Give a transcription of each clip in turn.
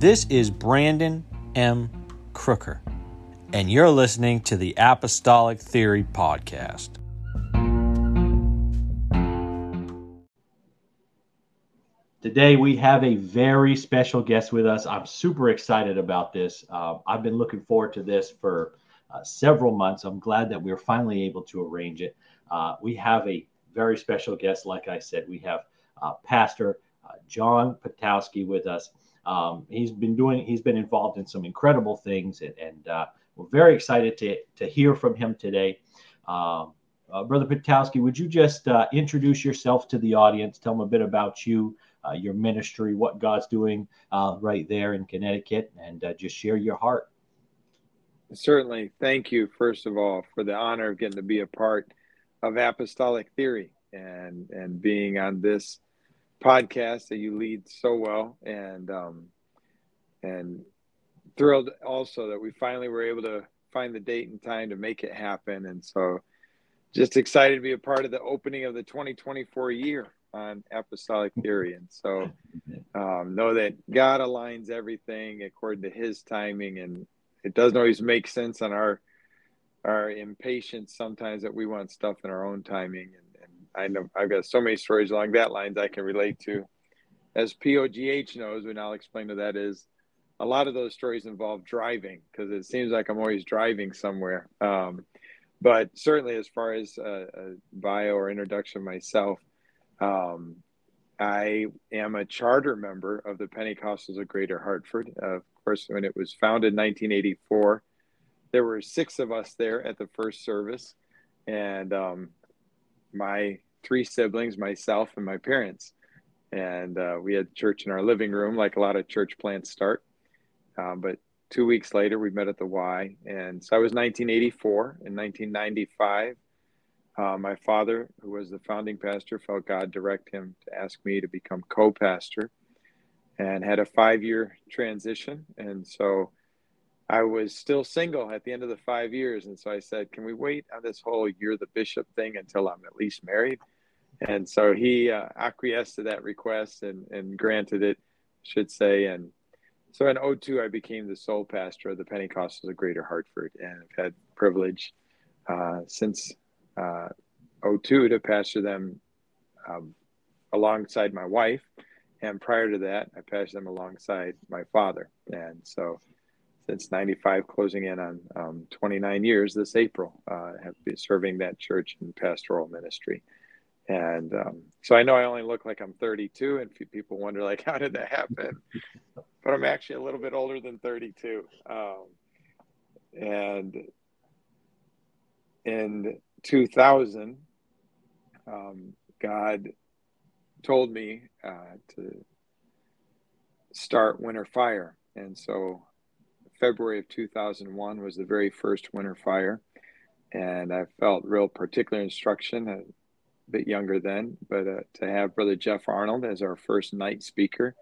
This is Brandon M. Crooker, and you're listening to the Apostolic Theory Podcast. Today, we have a very special guest with us. I'm super excited about this. Uh, I've been looking forward to this for uh, several months. I'm glad that we are finally able to arrange it. Uh, we have a very special guest. Like I said, we have uh, Pastor uh, Jon Petoskey with us. Um, he's been doing, he's been involved in some incredible things, and, and uh, we're very excited to, to hear from him today. Um, uh, Brother Petoskey, would you just uh, introduce yourself to the audience? Tell them a bit about you, uh, your ministry, what God's doing uh, right there in Connecticut, and uh, just share your heart. Certainly. Thank you, first of all, for the honor of getting to be a part of Apostolic Theory and, and being on this podcast that you lead so well and um, and thrilled also that we finally were able to find the date and time to make it happen. And so just excited to be a part of the opening of the 2024 year on apostolic theory. And so um, know that god aligns everything according to his timing and it doesn't always make sense on our our impatience sometimes that we want stuff in our own timing. And I know I've got so many stories along that lines I can relate to. As POGH knows, and I'll explain what that is, a lot of those stories involve driving because it seems like I'm always driving somewhere. Um, but certainly, as far as a, bio or introduction myself, um, I am a charter member of the Pentecostals of Greater Hartford. Uh, of course, when it was founded in 1984, there were six of us there at the first service, and um, my three siblings, myself, and my parents. And uh, we had church in our living room, like a lot of church plants start. Um, but two weeks later, we met at the Y. And so I was 1984. In 1995, uh, my father, who was the founding pastor, felt God direct him to ask me to become co pastor and had a five year transition. And so I was still single at the end of the five years. And so I said, Can we wait on this whole year the bishop thing until I'm at least married? And so he uh, acquiesced to that request and, and granted it, should say. And so in 02, I became the sole pastor of the Pentecostals of Greater Hartford and I've had privilege uh, since uh, 02 to pastor them um, alongside my wife. And prior to that, I pastored them alongside my father. And so since 95 closing in on um, 29 years this april uh, have been serving that church in pastoral ministry. And um, so i know i only look like i'm 32 and people wonder like how did that happen? But i'm actually a little bit older than 32 um, and in 2000 um, god told me uh, to start winter fire. And so February of 2001 was the very first winter fire. And I felt real particular instruction, a bit younger then, but uh, to have Brother Jeff Arnold as our first night speaker.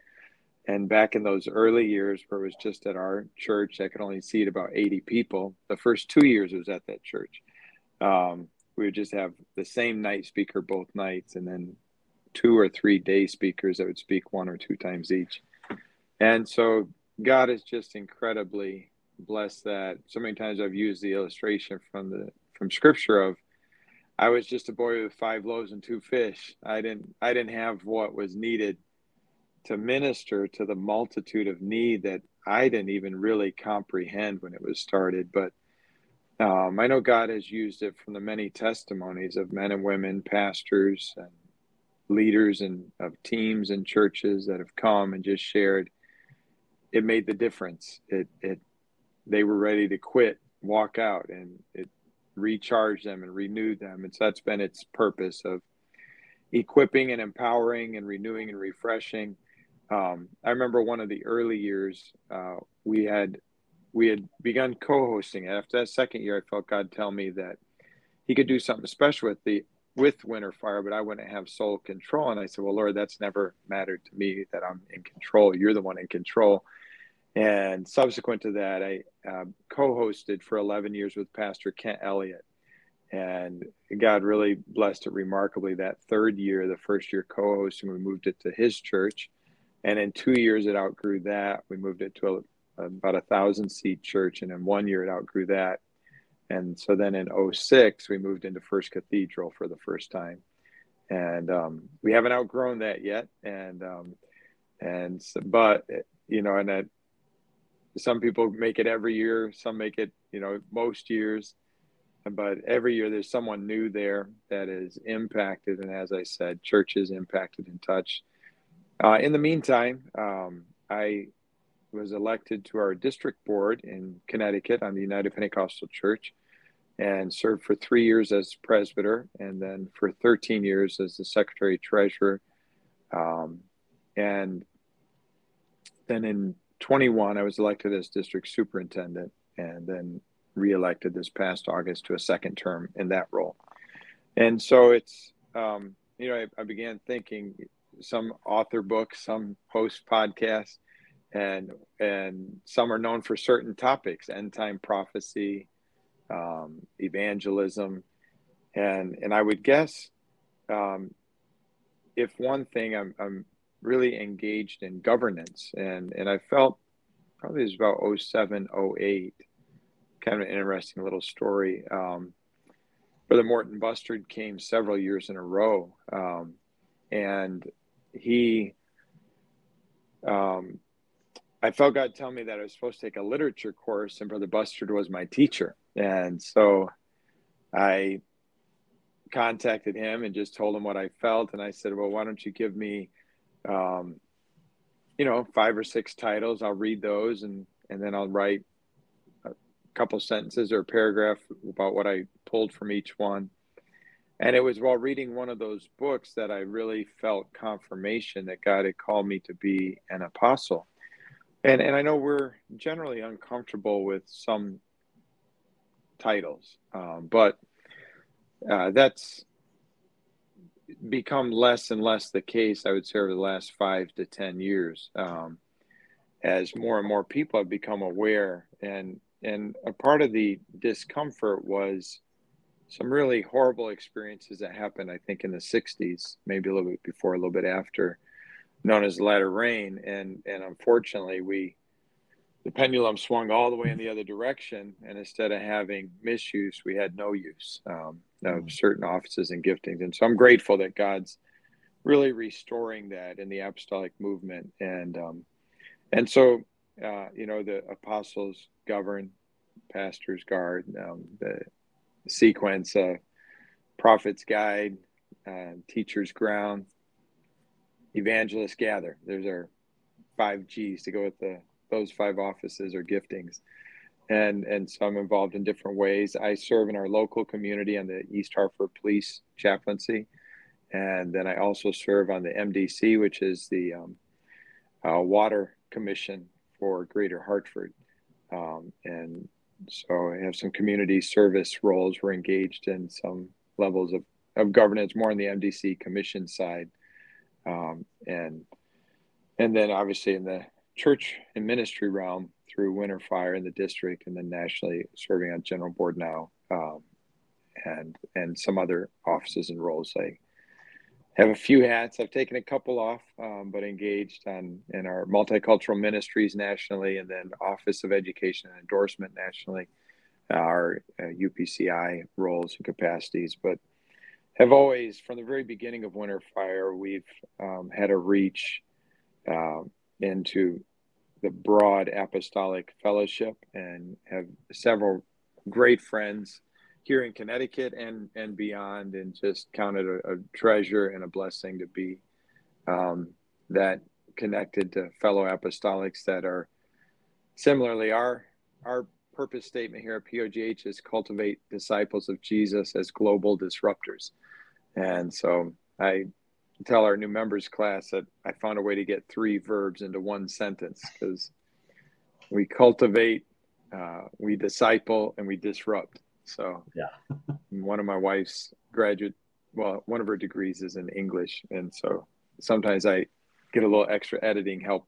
And back in those early years where it was just at our church, I could only seat about 80 people. The first two years was at that church. Um, we would just have the same night speaker both nights and then two or three day speakers that would speak one or two times each. And so God is just incredibly blessed that so many times I've used the illustration from the from scripture of I was just a boy with five loaves and two fish. I didn't I didn't have what was needed to minister to the multitude of need that I didn't even really comprehend when it was started. But um, I know God has used it from the many testimonies of men and women, pastors and leaders and of teams and churches that have come and just shared it made the difference. It it they were ready to quit, walk out, and it recharged them and renewed them. And so that's been its purpose of equipping and empowering and renewing and refreshing. Um, I remember one of the early years uh, we had we had begun co-hosting. After that second year, I felt God tell me that He could do something special with the with Winter Fire, but I wouldn't have sole control. And I said, Well, Lord, that's never mattered to me that I'm in control. You're the one in control. And subsequent to that, I uh, co hosted for 11 years with Pastor Kent Elliott. And God really blessed it remarkably that third year, the first year co hosting, we moved it to his church. And in two years, it outgrew that. We moved it to a, about a thousand seat church. And in one year, it outgrew that. And so then in 06, we moved into First Cathedral for the first time. And um, we haven't outgrown that yet. And, um, and, but, you know, and that some people make it every year, some make it, you know, most years. But every year there's someone new there that is impacted. And as I said, churches impacted and touched. Uh, in the meantime, um, I was elected to our district board in Connecticut on the United Pentecostal Church and served for three years as presbyter and then for 13 years as the secretary treasurer. Um, and then in 21, I was elected as district superintendent and then reelected this past August to a second term in that role. And so it's, um, you know, I, I began thinking some author books, some host podcasts, and and some are known for certain topics: end time prophecy, um, evangelism, and and I would guess um, if one thing I'm, I'm really engaged in governance, and and I felt probably it was about 07, 08, kind of an interesting little story. Um, Brother Morton Bustard came several years in a row, um, and he um, I felt God tell me that I was supposed to take a literature course, and Brother Bustard was my teacher. And so I contacted him and just told him what I felt. And I said, Well, why don't you give me, um, you know, five or six titles? I'll read those and, and then I'll write a couple sentences or a paragraph about what I pulled from each one. And it was while reading one of those books that I really felt confirmation that God had called me to be an apostle. And and I know we're generally uncomfortable with some titles, um, but uh, that's become less and less the case. I would say over the last five to ten years, um, as more and more people have become aware, and and a part of the discomfort was some really horrible experiences that happened, I think, in the 60s, maybe a little bit before, a little bit after, known as the latter rain. And, and unfortunately, we, the pendulum swung all the way in the other direction. And instead of having misuse, we had no use um, of mm. certain offices and giftings. And so I'm grateful that God's really restoring that in the apostolic movement. And, um, and so, uh, you know, the apostles govern, pastors guard, um, the sequence of Prophet's Guide, uh, Teacher's Ground, Evangelist Gather. There's our five G's to go with the those five offices or giftings. And and so I'm involved in different ways. I serve in our local community on the East Hartford Police Chaplaincy, and then I also serve on the MDC, which is the um, uh, Water Commission for Greater Hartford. Um, and so I have some community service roles. We're engaged in some levels of, of governance, more on the MDC commission side, um, and and then obviously in the church and ministry realm through Winter Fire in the district, and then nationally serving on general board now, um, and and some other offices and roles. I have a few hats. I've taken a couple off, um, but engaged on in our multicultural ministries nationally, and then Office of Education and Endorsement nationally, our uh, UPCI roles and capacities. But have always, from the very beginning of Winter Fire, we've um, had a reach uh, into the broad apostolic fellowship and have several great friends here in Connecticut and and beyond, and just counted a, a treasure and a blessing to be um, that connected to fellow apostolics that are similarly our our purpose statement here at POGH is cultivate disciples of Jesus as global disruptors, and so I tell our new members class that I found a way to get three verbs into one sentence because we cultivate, uh, we disciple, and we disrupt. So yeah, one of my wife's graduate, well, one of her degrees is in English, and so sometimes I get a little extra editing help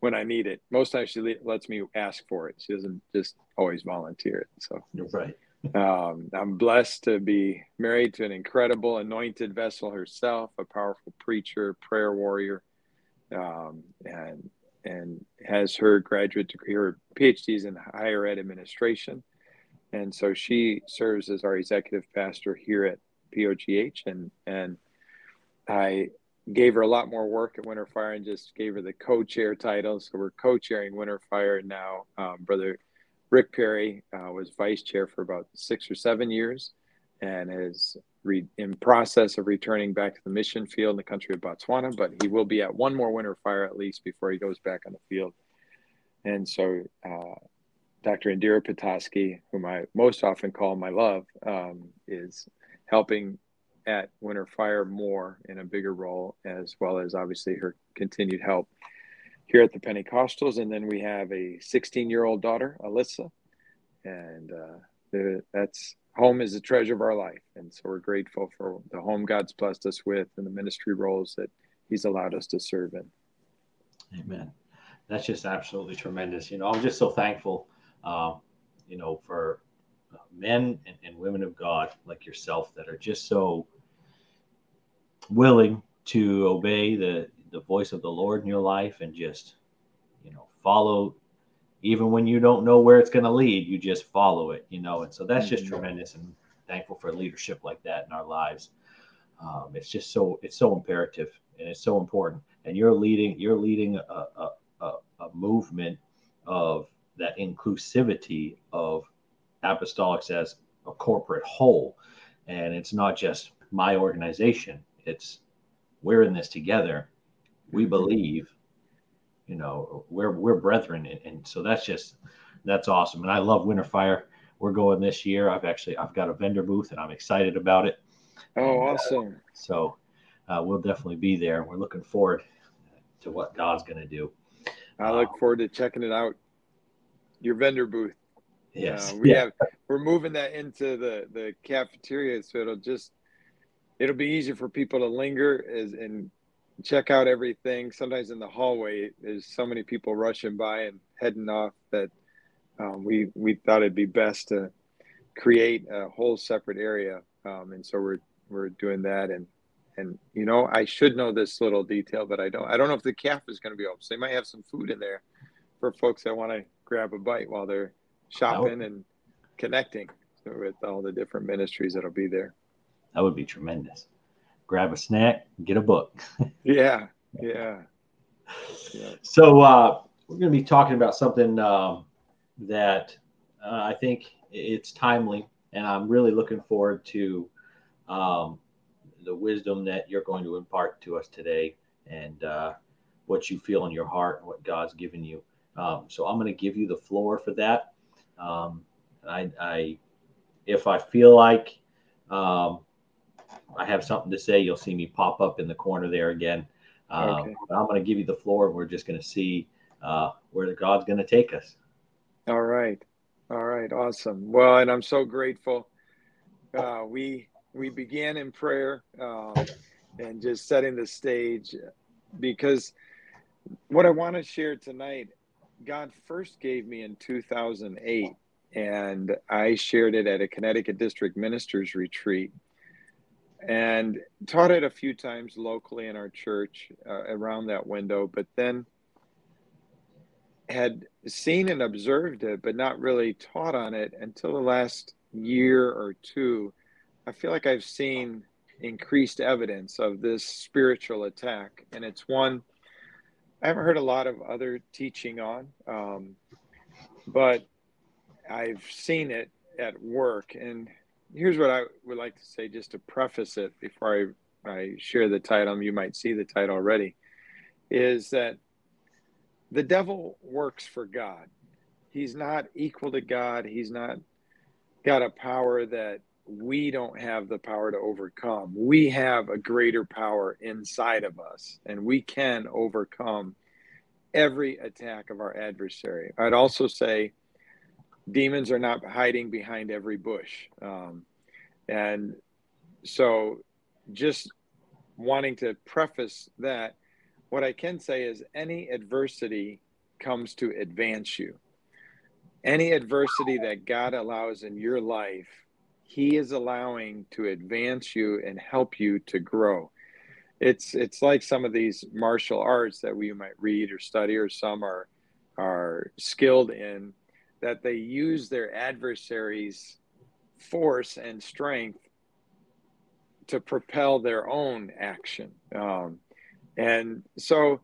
when I need it. Most times she lets me ask for it. She doesn't just always volunteer it. So you're right. Um, I'm blessed to be married to an incredible anointed vessel herself, a powerful preacher, prayer warrior, um, and and has her graduate degree, her PhDs in higher ed administration, and so she serves as our executive pastor here at POGH, and and I gave her a lot more work at Winter Fire and just gave her the co-chair title. So we're co-chairing Winter Fire now. Um, Brother Rick Perry uh, was vice chair for about six or seven years, and is re- in process of returning back to the mission field in the country of Botswana. But he will be at one more Winter Fire at least before he goes back on the field. And so, uh, Dr. Indira Petoskey, whom I most often call my love, um, is helping at Winter Fire more in a bigger role, as well as obviously her continued help here at the Pentecostals. And then we have a 16 year old daughter, Alyssa, and uh, that's home is the treasure of our life. And so we're grateful for the home God's blessed us with and the ministry roles that He's allowed us to serve in. Amen. That's just absolutely tremendous. You know, I'm just so thankful, um, you know, for uh, men and, and women of God like yourself that are just so willing to obey the the voice of the Lord in your life and just you know follow. Even when you don't know where it's going to lead you just follow it you know? And so that's just mm-hmm. tremendous and thankful for leadership like that in our lives. Um, it's just so it's so imperative and it's so important. And you're leading you're leading a, a, a, a movement of that inclusivity of apostolics as a corporate whole. And it's not just my organization it's we're in this together. We believe, you know, we're we're brethren, and, and so that's just that's awesome. And I love Winter Fire. We're going this year. I've actually I've got a vendor booth, and I'm excited about it. Oh, and, uh, awesome! Uh, so uh, we'll definitely be there. We're looking forward to what God's going to do. I look um, forward to checking it out. Your vendor booth. Yes, uh, we yeah. have. We're moving that into the the cafeteria, so it'll just it'll be easier for people to linger as and check out everything. Sometimes in the hallway, there's so many people rushing by and heading off that um, we we thought it'd be best to create a whole separate area, um, and so we're we're doing that. And and you know, I should know this little detail, but I don't. I don't know if the cafe is going to be open. So they might have some food in there for folks that want to grab a bite while they're shopping and connecting with all the different ministries that'll be there. That would be tremendous. Grab a snack, get a book. yeah, yeah. yeah. So uh, we're going to be talking about something um, that uh, I think it's timely, and I'm really looking forward to um, the wisdom that you're going to impart to us today, and uh, what you feel in your heart and what God's given you. Um, so I'm going to give you the floor for that. Um, I, I, if I feel like um, I have something to say, you'll see me pop up in the corner there again. Um, okay. But I'm going to give you the floor, and we're just going to see uh, where God's going to take us. All right, all right, awesome. Well, and I'm so grateful. Uh, we we began in prayer um, and just setting the stage because what I want to share tonight, God first gave me in 2008, and I shared it at a Connecticut District Ministers Retreat and taught it a few times locally in our church uh, around that window, but then had seen and observed it, but not really taught on it until the last year or two. I feel like I've seen increased evidence of this spiritual attack, and it's one I haven't heard a lot of other teaching on, um, but I've seen it at work. And here's what I would like to say just to preface it before I, I share the title. You might see the title already. Is that the devil works for God. He's not equal to God. He's not got a power that we don't have the power to overcome. We have a greater power inside of us, and we can overcome every attack of our adversary. I'd also say demons are not hiding behind every bush. Um, and so, just wanting to preface that, what I can say is any adversity comes to advance you. Any adversity that God allows in your life, He is allowing to advance you and help you to grow. it's it's like some of these martial arts that we might read or study, or some are are skilled in, that they use their adversaries' force and strength to propel their own action. Um, and so,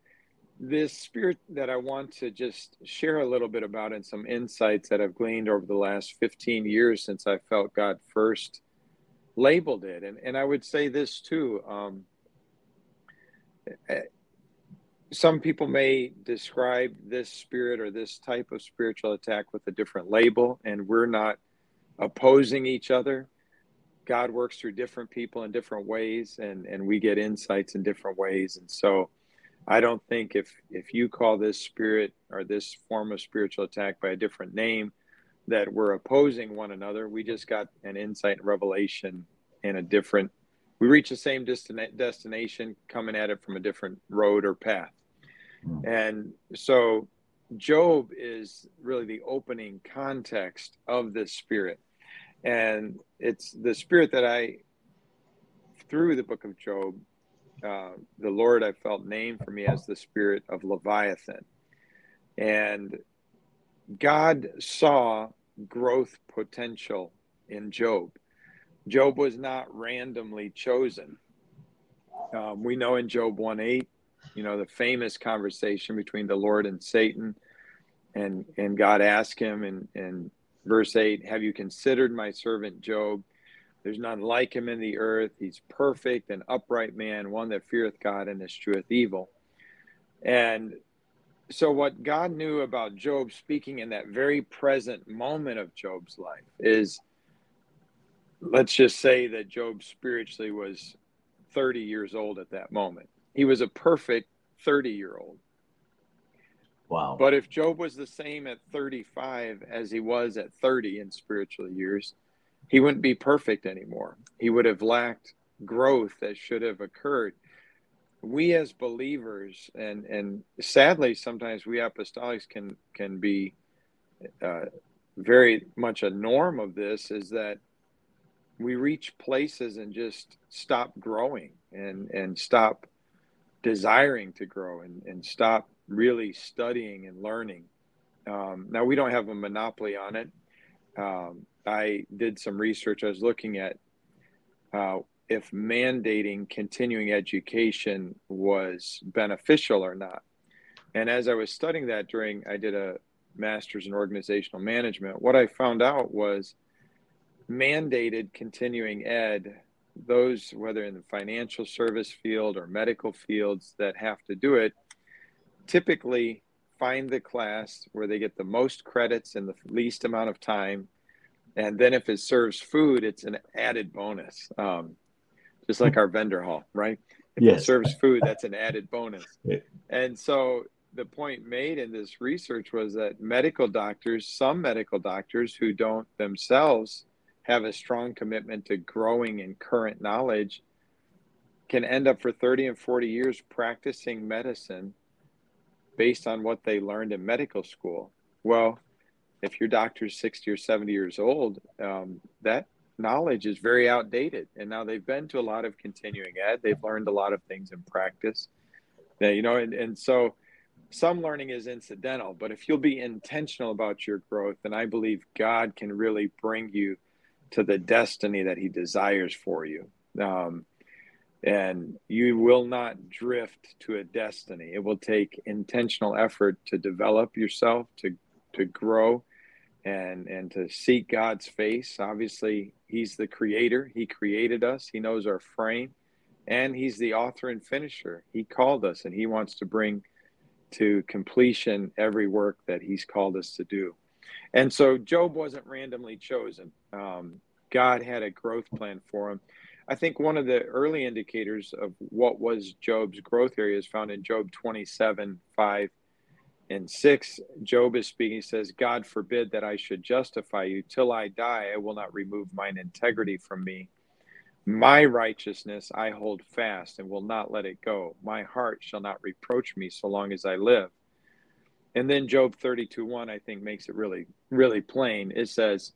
this spirit that I want to just share a little bit about and some insights that I've gleaned over the last 15 years since I felt God first labeled it. And, and I would say this too. Um, some people may describe this spirit or this type of spiritual attack with a different label, and we're not opposing each other. God works through different people in different ways, and and we get insights in different ways. And so, I don't think if if you call this spirit or this form of spiritual attack by a different name, that we're opposing one another. We just got an insight and revelation in a different. We reach the same destina- destination, coming at it from a different road or path. Hmm. And so, Job is really the opening context of this spirit and it's the spirit that I, through the book of Job, uh, the Lord I felt named for me as the spirit of Leviathan, and God saw growth potential in Job. Job was not randomly chosen. Um, we know in Job 1 8, you know, the famous conversation between the Lord and Satan, and and God asked him in in Verse 8 Have you considered my servant Job? There's none like him in the earth. He's perfect and upright man, one that feareth God and escheweth evil. And so, what God knew about Job, speaking in that very present moment of Job's life, is let's just say that Job spiritually was 30 years old at that moment. He was a perfect 30 year old. Wow. But if Job was the same at 35 as he was at 30 in spiritual years, he wouldn't be perfect anymore. He would have lacked growth that should have occurred. We as believers, and and sadly, sometimes we apostolics can can be uh, very much a norm of this. Is that we reach places and just stop growing and and stop desiring to grow and, and stop really studying and learning. Um, now, we don't have a monopoly on it. Um, I did some research. I was looking at uh, if mandating continuing education was beneficial or not. And as I was studying that during, I did a master's in organizational management. What I found out was mandated continuing ed, those, whether in the financial service field or medical fields that have to do it, typically find the class where they get the most credits in the least amount of time. And then if it serves food, it's an added bonus, um, just like our vendor hall, right? If yes. it serves food, that's an added bonus. Yeah. And so the point made in this research was that medical doctors, some medical doctors who don't themselves have a strong commitment to growing in current knowledge, can end up for 30 and 40 years practicing medicine based on what they learned in medical school. Well, if your doctor's 60 or 70 years old, um, that knowledge is very outdated. And now they've been to a lot of continuing ed, they've learned a lot of things in practice. That, you know, and, and so some learning is incidental, but if you'll be intentional about your growth, then I believe God can really bring you to the destiny that He desires for you. Um, and you will not drift to a destiny. It will take intentional effort to develop yourself, to to grow, and and to seek God's face. Obviously, He's the Creator. He created us. He knows our frame, and He's the author and finisher. He called us, and He wants to bring to completion every work that He's called us to do. And so, Job wasn't randomly chosen. Um, God had a growth plan for him I think one of the early indicators of what was Job's growth area is found in Job 27 5 and 6. Job is speaking, he says, God forbid that I should justify you. Till I die, I will not remove mine integrity from me. My righteousness I hold fast and will not let it go. My heart shall not reproach me so long as I live. And then Job 32 1, I think, makes it really, really plain. It says,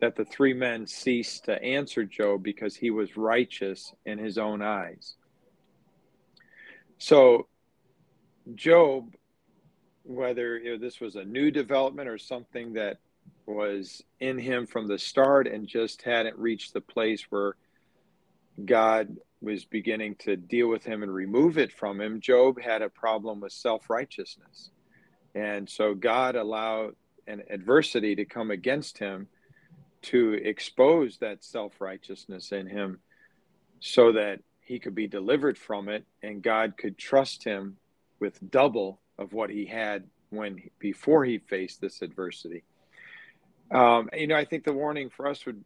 that the three men ceased to answer Job because he was righteous in his own eyes. So, Job, whether you know, this was a new development or something that was in him from the start and just hadn't reached the place where God was beginning to deal with him and remove it from him, Job had a problem with self righteousness. And so God allowed an adversity to come against him to expose that self righteousness in him so that he could be delivered from it and God could trust him with double of what he had when before he faced this adversity. Um, you know, I think the warning for us would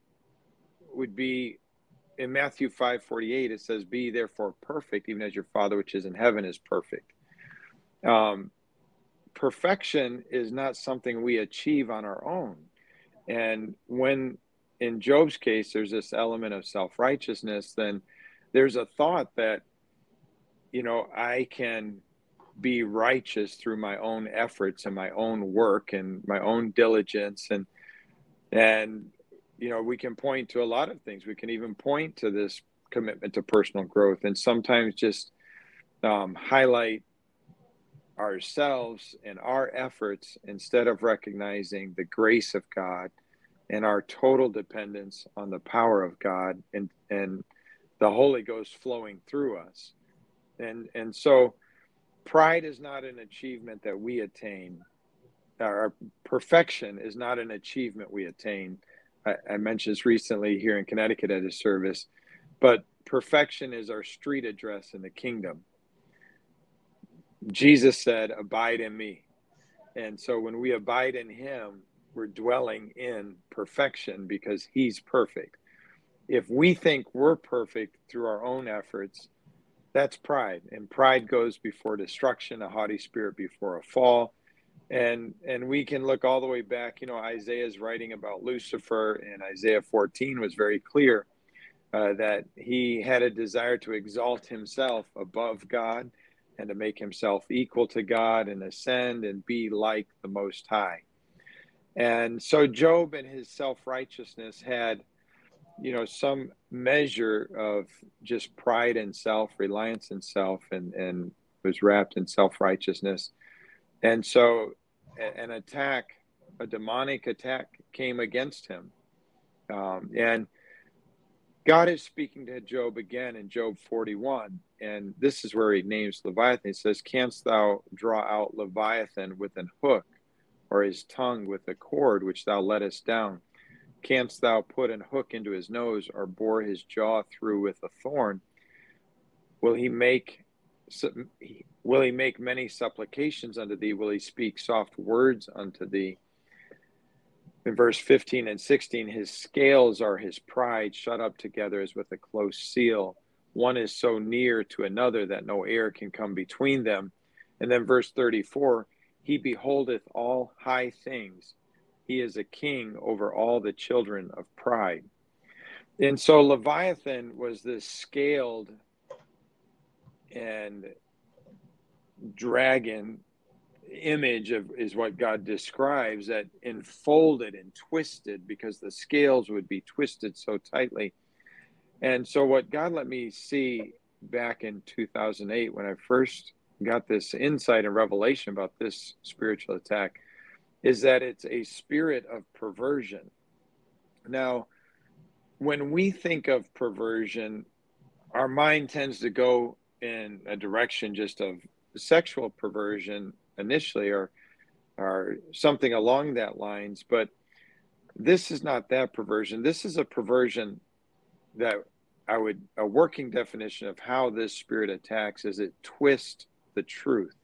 would be in Matthew 5 48, it says, Be therefore perfect, even as your Father which is in heaven is perfect. Um, perfection is not something we achieve on our own. And when in Job's case, there's this element of self righteousness, then there's a thought that, you know, I can be righteous through my own efforts and my own work and my own diligence and and you know we can point to a lot of things we can even point to this commitment to personal growth and sometimes just um, highlight ourselves and our efforts instead of recognizing the grace of god and our total dependence on the power of god and and the holy ghost flowing through us. And and so pride is not an achievement that we attain. Our perfection is not an achievement we attain. I, I mentioned this recently here in Connecticut at a service, but perfection is our street address in the kingdom. Jesus said, Abide in me. And so when we abide in him, we're dwelling in perfection because he's perfect. If we think we're perfect through our own efforts, that's pride. And pride goes before destruction, a haughty spirit before a fall and and we can look all the way back you know isaiah's writing about lucifer and isaiah 14 was very clear uh, that he had a desire to exalt himself above god and to make himself equal to god and ascend and be like the most high and so job and his self-righteousness had you know some measure of just pride and self reliance in self and and was wrapped in self-righteousness and so an attack, a demonic attack came against him. Um, and God is speaking to Job again in Job 41. And this is where he names Leviathan. He says, Canst thou draw out Leviathan with an hook, or his tongue with a cord which thou lettest down? Canst thou put an hook into his nose, or bore his jaw through with a thorn? Will he make Will he make many supplications unto thee? Will he speak soft words unto thee? In verse 15 and 16, his scales are his pride, shut up together as with a close seal. One is so near to another that no air can come between them. And then verse 34 he beholdeth all high things. He is a king over all the children of pride. And so Leviathan was this scaled and dragon image of is what God describes that enfolded and twisted because the scales would be twisted so tightly. And so what God let me see back in 2008 when I first got this insight and revelation about this spiritual attack is that it's a spirit of perversion. Now, when we think of perversion, our mind tends to go in a direction just of sexual perversion initially or or something along that lines but this is not that perversion. This is a perversion that i would a working definition of how this spirit attacks is it twists the truth.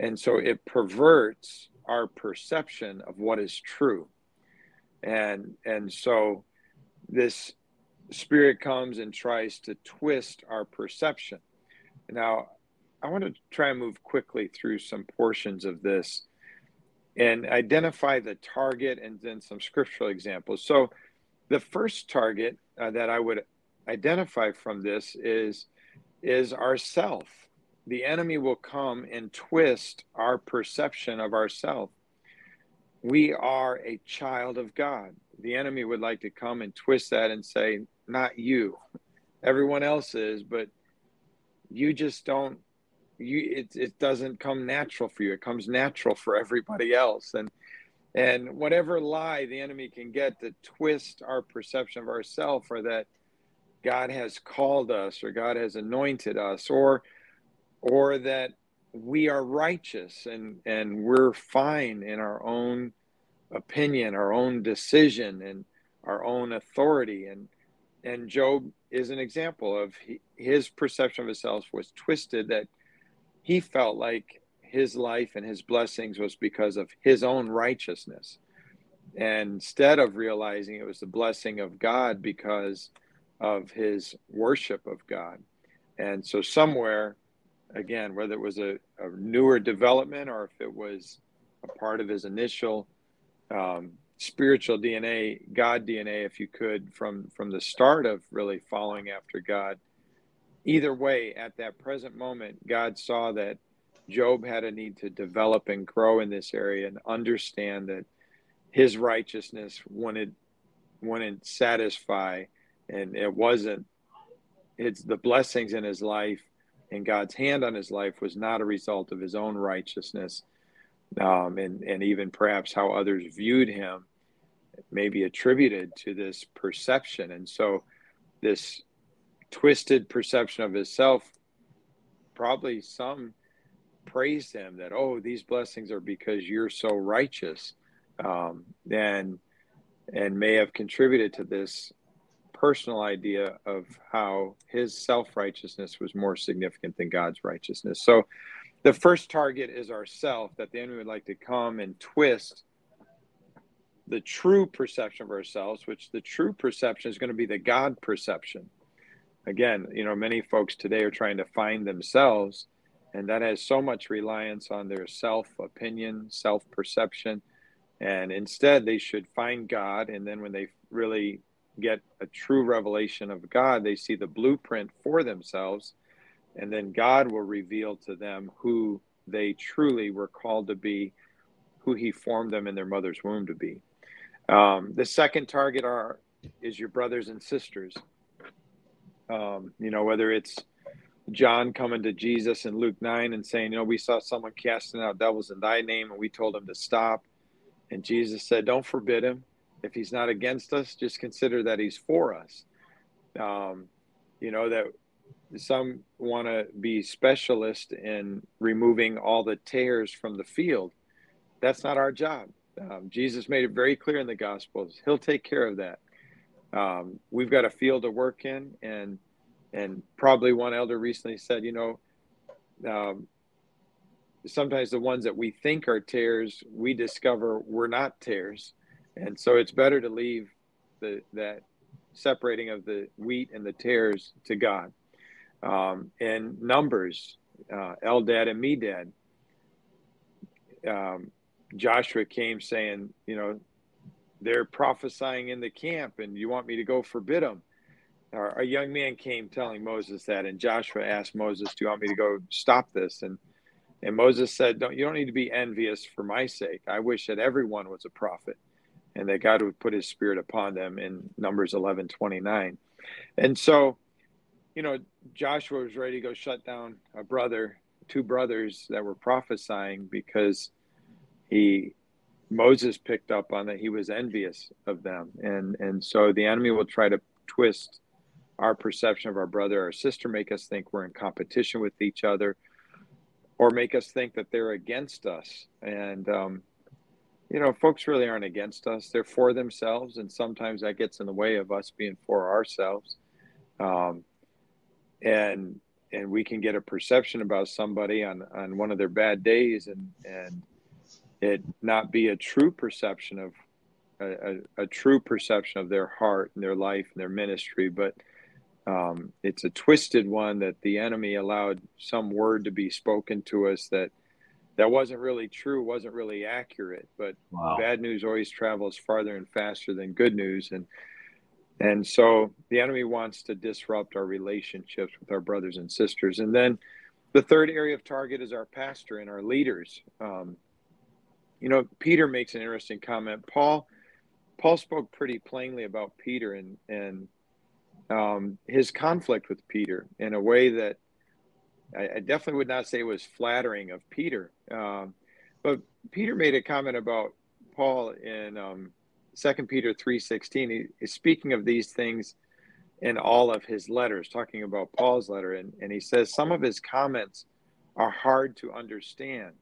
And so it perverts our perception of what is true. And and so this spirit comes and tries to twist our perception. Now I want to try and move quickly through some portions of this and identify the target and then some scriptural examples. So, the first target uh, that I would identify from this is is ourself. The enemy will come and twist our perception of ourself. We are a child of God. The enemy would like to come and twist that and say, "Not you. Everyone else is, but you just don't you it, it doesn't come natural for you. It comes natural for everybody else. And and whatever lie the enemy can get to twist our perception of ourselves or that god has called us or god has anointed us or or that we are righteous and and we're fine in our own opinion our own decision and our own authority. And and job is an example of he, his perception of himself was twisted that he felt like his life and his blessings was because of his own righteousness. And instead of realizing it was the blessing of God because of his worship of God. And so, somewhere, again, whether it was a, a newer development or if it was a part of his initial um, spiritual DNA, God DNA, if you could, from from the start of really following after God, either way, at that present moment, God saw that Job had a need to develop and grow in this area and understand that his righteousness wouldn't wouldn't satisfy, and it wasn't. It's the blessings in his life and God's hand on his life was not a result of his own righteousness, um, and and even perhaps how others viewed him, may be attributed to this perception, and so this twisted perception of himself probably some praised him that oh these blessings are because you're so righteous um, and and may have contributed to this personal idea of how his self-righteousness was more significant than god's righteousness. So the first target is ourself that the enemy would like to come and twist the true perception of ourselves which the true perception is going to be the god perception again, you know, many folks today are trying to find themselves, and that has so much reliance on their self opinion, self perception. And instead, they should find God. And then when they really get a true revelation of God, they see the blueprint for themselves. And then God will reveal to them who they truly were called to be, who He formed them in their mother's womb to be. Um, the second target are is your brothers and sisters. Um, you know, whether it's John coming to Jesus in Luke 9 and saying, You know, we saw someone casting out devils in thy name, and we told him to stop. And Jesus said, Don't forbid him. If he's not against us, just consider that he's for us. Um, you know, that some want to be specialist in removing all the tares from the field. That's not our job. Um, Jesus made it very clear in the Gospels. He'll take care of that um, we've got a field to work in, and and probably one elder recently said, you know, um, sometimes the ones that we think are tares, we discover we're not tares, and so it's better to leave the that separating of the wheat and the tares to God. Um, and numbers, uh, Eldad and Medad. Um, Joshua came saying, you know, they're prophesying in the camp and you want me to go forbid them. A young man came telling moses that and joshua asked moses do you want me to go stop this? And and moses said don't you don't need to be envious for my sake. I wish that everyone was a prophet and that god would put his spirit upon them in numbers 11 29 and so you know joshua was ready to go shut down a brother two brothers that were prophesying because he Moses picked up on that he was envious of them. And and so the enemy will try to twist our perception of our brother or sister, make us think we're in competition with each other, or make us think that they're against us. And um, you know, folks really aren't against us; they're for themselves, and sometimes that gets in the way of us being for ourselves. Um, and and we can get a perception about somebody on on one of their bad days, and and it not be a true perception of a, a, a, true perception of their heart and their life and their ministry, but um, it's a twisted one that the enemy allowed some word to be spoken to us that that wasn't really true, wasn't really accurate. But wow. bad news always travels farther and faster than good news, and and so the enemy wants to disrupt our relationships with our brothers and sisters. And then the third area of target is our pastor and our leaders. Um, you know, Peter makes an interesting comment. Paul Paul spoke pretty plainly about Peter and and um, his conflict with Peter in a way that I, I, definitely would not say was flattering of Peter. Um, but Peter made a comment about Paul in um, 2 Peter 3.16. He is speaking of these things in all of his letters, talking about Paul's letter. And, and he says some of his comments are hard to understand.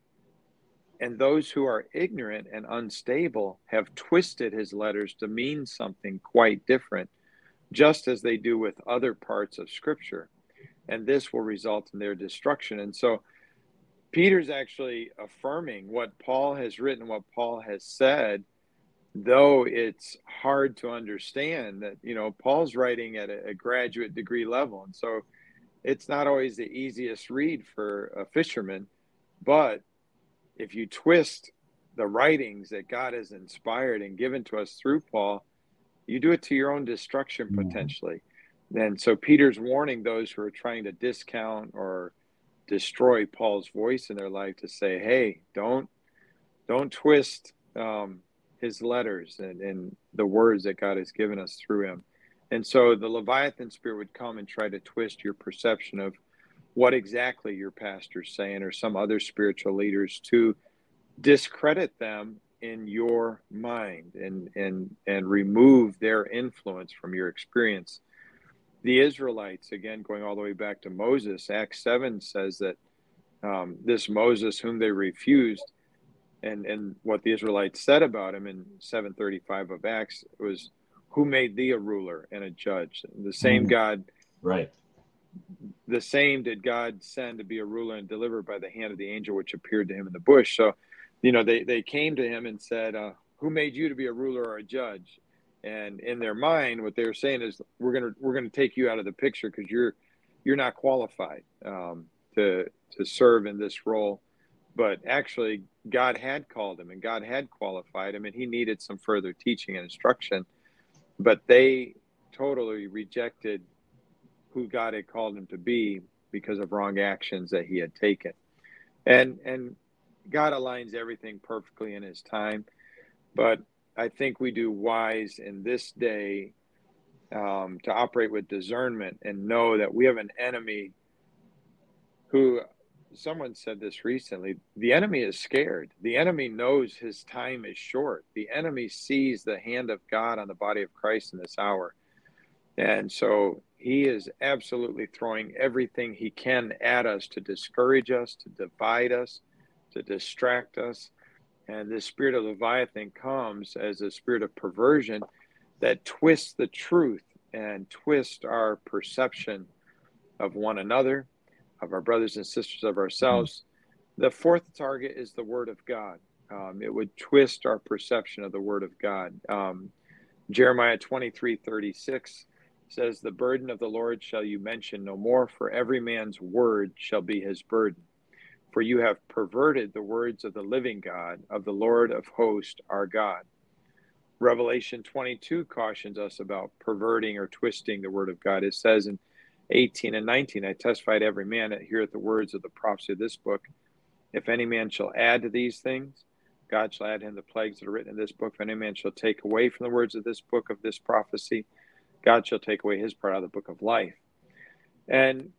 And those who are ignorant and unstable have twisted his letters to mean something quite different, just as they do with other parts of Scripture. And this will result in their destruction. And so Peter's actually affirming what Paul has written, what Paul has said, though it's hard to understand that, you know, Paul's writing at a, a graduate degree level. And so it's not always the easiest read for a fisherman, but if you twist the writings that God has inspired and given to us through Paul, you do it to your own destruction mm-hmm. potentially. And so Peter's warning those who are trying to discount or destroy Paul's voice in their life to say, "Hey, don't don't twist um, his letters and, and the words that God has given us through him." And so the Leviathan spirit would come and try to twist your perception of what exactly your pastor's saying or some other spiritual leaders to discredit them in your mind and and and remove their influence from your experience the israelites again going all the way back to moses acts 7 says that um, this moses whom they refused and and what the israelites said about him in 735 of acts was who made thee a ruler and a judge? The same mm. God, right? The same did God send to be a ruler and delivered by the hand of the angel which appeared to him in the bush. So, you know, they they came to him and said, uh, "Who made you to be a ruler or a judge?" And in their mind, what they were saying is, "We're gonna we're gonna take you out of the picture because you're you're not qualified um, to to serve in this role." But actually, God had called him and God had qualified him, and he needed some further teaching and instruction but they totally rejected who God had called him to be because of wrong actions that he had taken. And and God aligns everything perfectly in his time, but I think we do wise in this day um, to operate with discernment and know that we have an enemy who someone said this recently the enemy is scared. The enemy knows his time is short. The enemy sees the hand of god on the body of christ in this hour. And so he is absolutely throwing everything he can at us to discourage us to divide us to distract us and this spirit of leviathan comes as a spirit of perversion that twists the truth and twists our perception of one another of our brothers and sisters, of ourselves. The fourth target is the Word of God. Um, it would twist our perception of the Word of God. Um, Jeremiah 23 36 says, The burden of the Lord shall you mention no more, for every man's word shall be his burden. For you have perverted the words of the living God, of the Lord of hosts, our God. Revelation 22 cautions us about perverting or twisting the word of God. It says in 18 and 19, I testify to every man that heareth the words of the prophecy of this book. If any man shall add to these things, God shall add him the plagues that are written in this book. If any man shall take away from the words of this book of this prophecy, God shall take away his part out of the book of life. And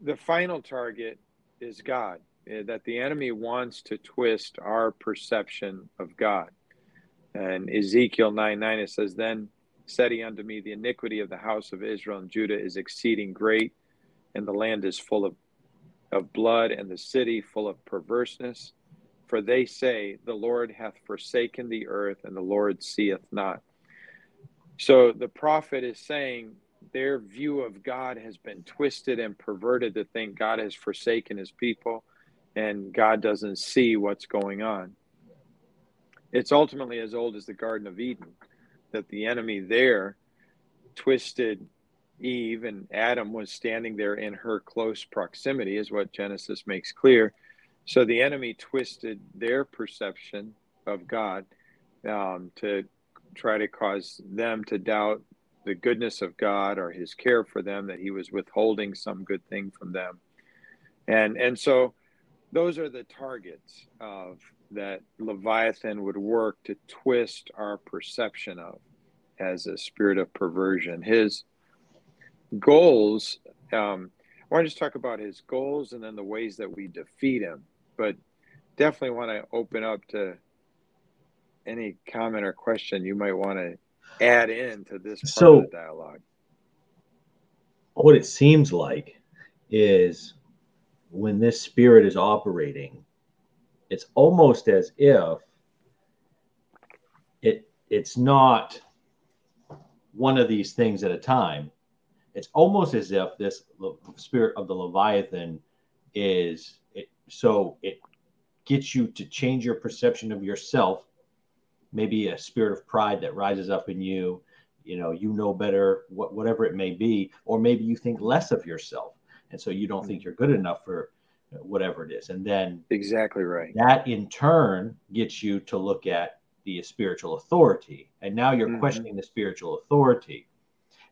the final target is God, eh, that the enemy wants to twist our perception of God. And Ezekiel 9 9, it says, Then said he unto me, The iniquity of the house of Israel and Judah is exceeding great, and the land is full of, of blood, and the city full of perverseness. For they say, The Lord hath forsaken the earth, and the Lord seeth not. So the prophet is saying their view of God has been twisted and perverted to think God has forsaken his people and God doesn't see what's going on. It's ultimately as old as the Garden of Eden that the enemy there twisted Eve and Adam was standing there in her close proximity, is what Genesis makes clear. So the enemy twisted their perception of God um, to try to cause them to doubt the goodness of God or his care for them, that he was withholding some good thing from them. And, and so those are the targets of that Leviathan would work to twist our perception of as a spirit of perversion. His goals, um, I want to just talk about his goals and then the ways that we defeat him. But definitely want to open up to any comment or question you might want to add in to this part so, of the dialogue. What it seems like is when this spirit is operating, it's almost as if it it's not one of these things at a time. It's almost as if this spirit of the Leviathan is it, so it gets you to change your perception of yourself. Maybe a spirit of pride that rises up in you. You know, you know better, what, whatever it may be, or maybe you think less of yourself, and so you don't think mm. you're good enough for whatever it is. And then exactly right. That in turn gets you to look at the spiritual authority. And now you're mm-hmm. questioning the spiritual authority.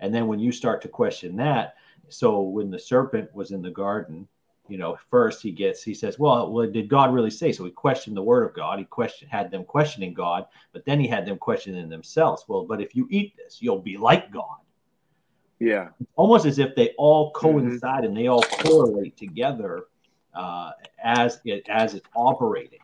And then when you start to question that, so when the serpent was in the garden, you know, first he gets, he says, well, well, did God really say? So he questioned the word of God. He questioned, had them questioning God, but then he had them questioning themselves. Well, but if you eat this, you'll be like God. Yeah. Almost as if they all mm-hmm. coincide mm-hmm. and they all correlate together uh, as it as it's operating.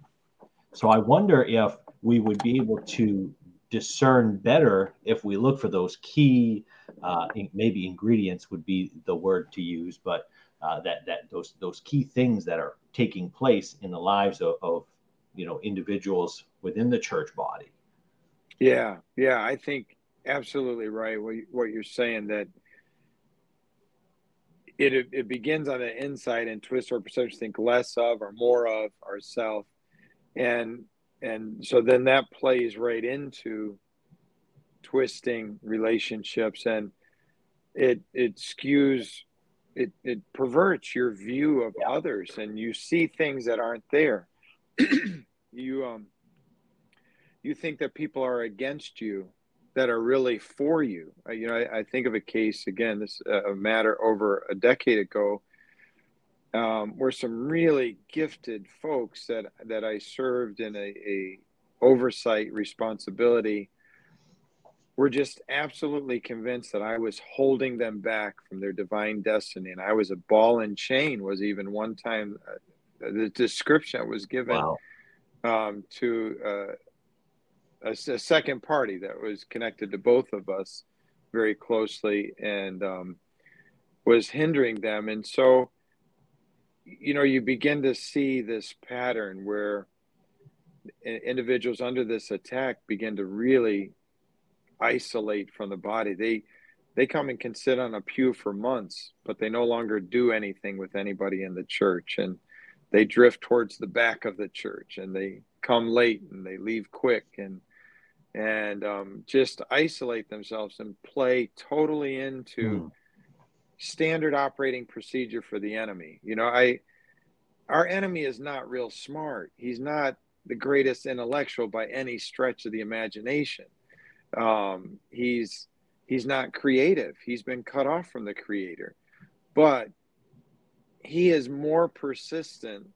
So I wonder if we would be able to discern better if we look for those key, uh, maybe ingredients would be the word to use, but uh, that that those those key things that are taking place in the lives of, of you know individuals within the church body. Yeah, yeah, I think absolutely right. What, what you're saying that it it begins on the inside and twist our perception, think less of or more of ourself, and and so then that plays right into twisting relationships and it it skews it it perverts your view of yeah. others and you see things that aren't there you um you think that people are against you that are really for you. Uh, you know, I, I, think of a case again, this uh, a matter over a decade ago, um, where some really gifted folks that that I served in a, a oversight responsibility were just absolutely convinced that I was holding them back from their divine destiny, and I was a ball and chain. Was even one time uh, the description that was given wow. um, to uh, a, a, second party that was connected to both of us very closely and um, was hindering them. And so, you know, you begin to see this pattern where individuals under this attack begin to really isolate from the body. They they come and can sit on a pew for months, but they no longer do anything with anybody in the church, and they drift towards the back of the church, and they come late and they leave quick, and and um, just isolate themselves and play totally into mm. standard operating procedure for the enemy. You know, I our enemy is not real smart. He's not the greatest intellectual by any stretch of the imagination. Um, he's he's not creative. He's been cut off from the creator, but he is more persistent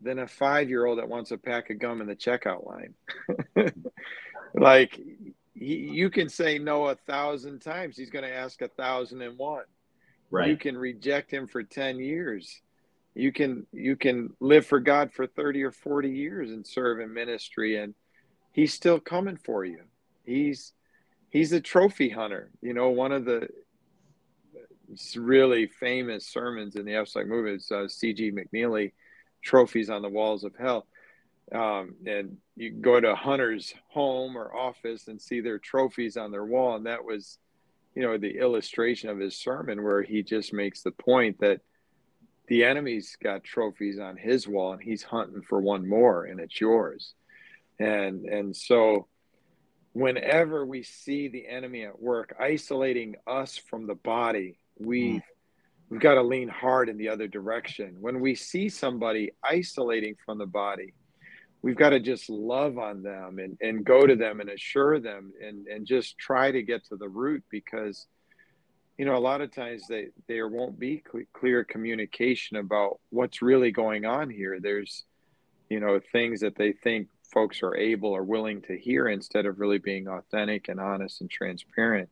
than a five year old that wants a pack of gum in the checkout line. like he, you can say no a thousand times. He's going to ask a thousand and one. Right. you can reject him for 10 years. You can you can live for god for 30 or 40 years and serve in ministry and he's still coming for you he's he's a trophy hunter you know one of the really famous sermons in the apostolic movement is uh, cg mcneely trophies on the walls of hell. Um, and you go to a hunter's home or office and see their trophies on their wall. And that was you know the illustration of his sermon where he just makes the point that the enemy's got trophies on his wall and he's hunting for one more and it's yours. And and so whenever we see the enemy at work isolating us from the body we mm. we've got to lean hard in the other direction when we see somebody isolating from the body we've got to just love on them and, and go to them and assure them and, and just try to get to the root because you know a lot of times they, there won't be cl- clear communication about what's really going on here there's you know things that they think folks are able or willing to hear instead of really being authentic and honest and transparent.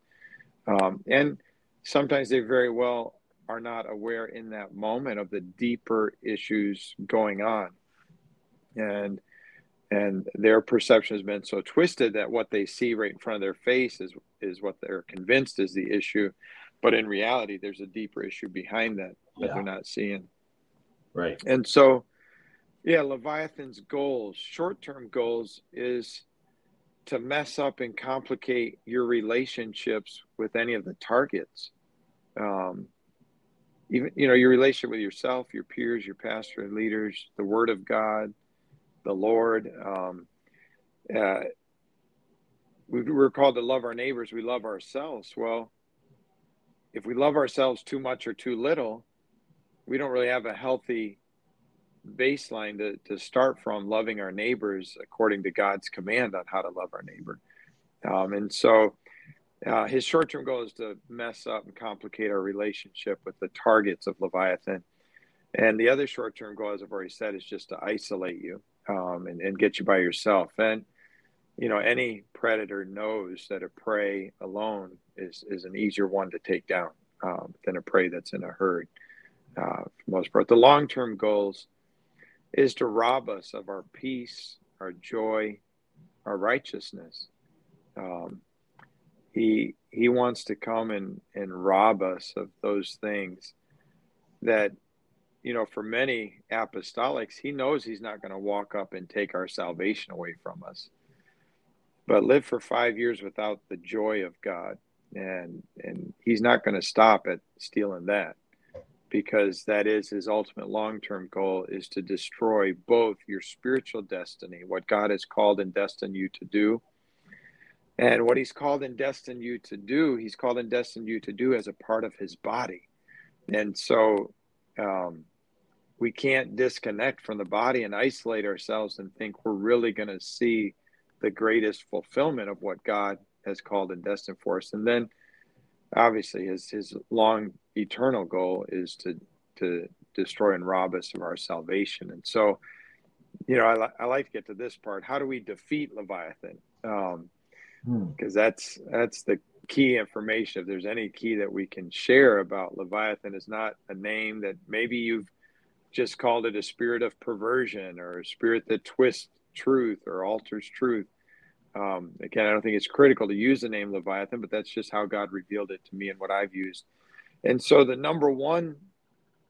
Um, and sometimes they very well are not aware in that moment of the deeper issues going on. And and their perception has been so twisted that what they see right in front of their face is is what they're convinced is the issue. But in reality there's a deeper issue behind that that yeah. they're not seeing. Right. And so yeah leviathan's goals short-term goals is to mess up and complicate your relationships with any of the targets. Um, even you know your relationship with yourself your peers your pastor and leaders the word of god the lord um, uh, we, we're called to love our neighbors we love ourselves. Well if we love ourselves too much or too little we don't really have a healthy baseline to, to start from loving our neighbors according to god's command on how to love our neighbor um, and so uh, his short term goal is to mess up and complicate our relationship with the targets of Leviathan. And the other short term goal, as I've already said, is just to isolate you um, and, and get you by yourself. And, you know, any predator knows that a prey alone is, is an easier one to take down um, than a prey that's in a herd uh, for most part. The long term goals is to rob us of our peace, our joy, our righteousness. Um, he he wants to come and and rob us of those things that you know for many apostolics he knows he's not going to walk up and take our salvation away from us but live for 5 years without the joy of God and and he's not going to stop at stealing that because that is his ultimate long-term goal is to destroy both your spiritual destiny what God has called and destined you to do and what he's called and destined you to do, he's called and destined you to do as a part of his body. And so um, we can't disconnect from the body and isolate ourselves and think we're really going to see the greatest fulfillment of what God has called and destined for us. And then obviously his his long eternal goal is to to destroy and rob us of our salvation. And so, you know, I, I like to get to this part. How do we defeat Leviathan? Um, because hmm. that's that's the key information. If there's any key that we can share about Leviathan, is not a name that maybe you've just called it a spirit of perversion or a spirit that twists truth or alters truth. Um, again, I don't think it's critical to use the name Leviathan, but that's just how God revealed it to me and what I've used. And so, the number one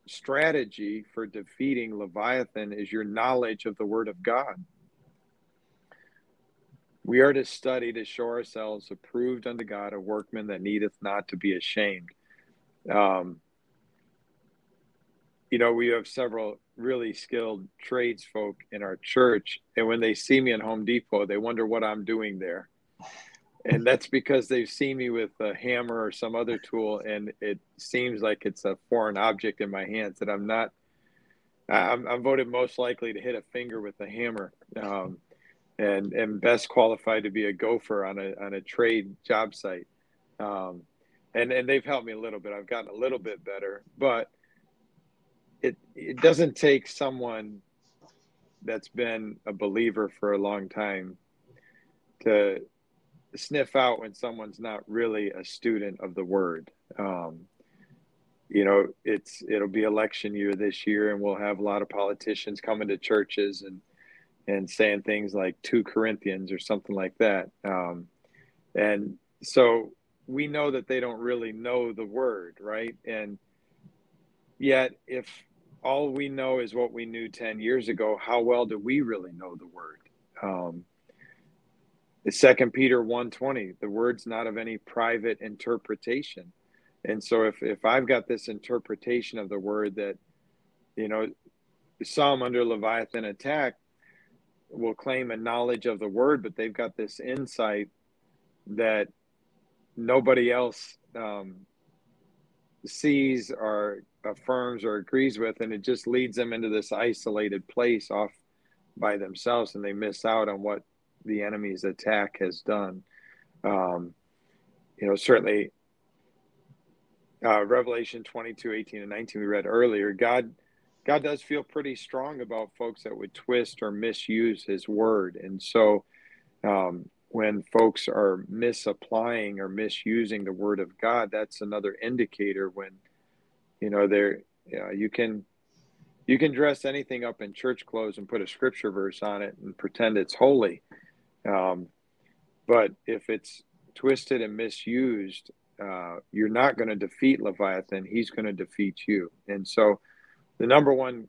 strategy for defeating Leviathan is your knowledge of the Word of God. We are to study to show ourselves approved unto God, a workman that needeth not to be ashamed. Um, you know, we have several really skilled tradesfolk in our church, and when they see me in Home Depot, they wonder what I'm doing there. And that's because they've seen me with a hammer or some other tool, and it seems like it's a foreign object in my hands that I'm not. I'm, I'm voted most likely to hit a finger with a hammer. Um, and and best qualified to be a gopher on a on a trade job site. Um, and and they've helped me a little bit. I've gotten a little bit better, but it it doesn't take someone that's been a believer for a long time to sniff out when someone's not really a student of the word. Um, you know, it's it'll be election year this year, and we'll have a lot of politicians coming to churches and and saying things like 2 Corinthians or something like that. Um, and so we know that they don't really know the word, right? And yet, if all we know is what we knew 10 years ago, how well do we really know the word? Um, Second Peter 1:20, the word's not of any private interpretation. And so if if I've got this interpretation of the word that, you know, some under Leviathan attack will claim a knowledge of the word, but they've got this insight that nobody else um, sees or affirms or agrees with, and it just leads them into this isolated place off by themselves, and they miss out on what the enemy's attack has done. Um, you know, certainly, uh, Revelation 22, 18, and 19, we read earlier, God God does feel pretty strong about folks that would twist or misuse his word. And so um, when folks are misapplying or misusing the word of God, that's another indicator when, you know, there you, know, you can you can dress anything up in church clothes and put a scripture verse on it and pretend it's holy. Um, but if it's twisted and misused, uh, you're not going to defeat Leviathan. He's going to defeat you. And so, the number one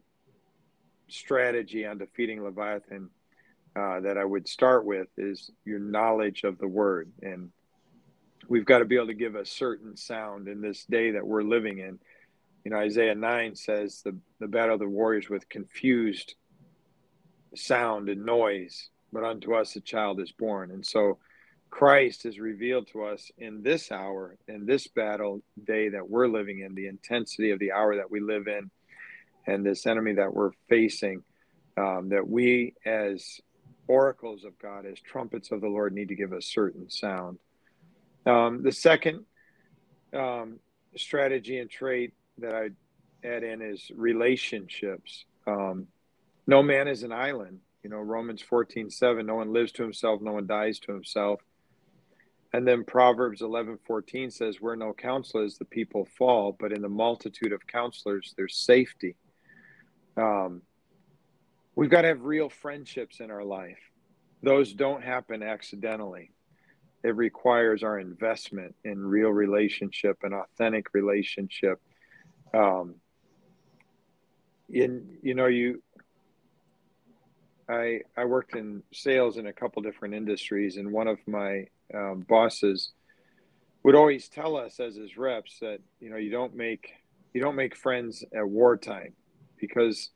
strategy on defeating Leviathan uh, that I would start with is your knowledge of the word. And we've got to be able to give a certain sound in this day that we're living in. You know, Isaiah 9 says the, the battle of the warriors with confused sound and noise, but unto us a child is born. And so Christ is revealed to us in this hour, in this battle day that we're living in, the intensity of the hour that we live in, and this enemy that we're facing. Um, that we, as oracles of God, as trumpets of the Lord, need to give a certain sound. Um, the second um, strategy and trait that I add in is relationships. Um, no man is an island. You know, Romans 14, 7, no one lives to himself, no one dies to himself. And then Proverbs 11, 14 says, where no counsel is, the people fall, but in the multitude of counselors, there's safety. Um, we've got to have real friendships in our life. Those don't happen accidentally it requires our investment in real relationship and authentic relationship um, in you know you i i worked in sales in a couple different industries and one of my um, bosses would always tell us as his reps that you know you don't make you don't make friends at wartime because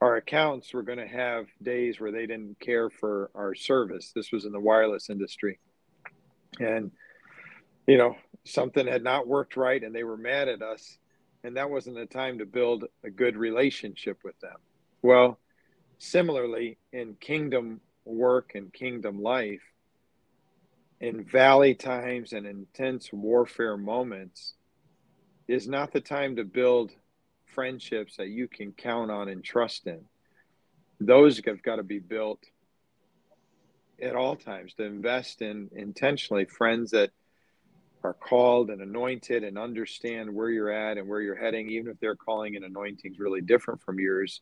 our accounts were going to have days where they didn't care for our service. This was in the wireless industry. And you know something had not worked right and they were mad at us and that wasn't the time to build a good relationship with them. Well similarly in kingdom work and kingdom life in valley times and intense warfare moments is not the time to build friendships that you can count on and trust in. Those have got to be built at all times to invest in intentionally friends that are called and anointed and understand where you're at and where you're heading, even if their calling and anointing is really different from yours.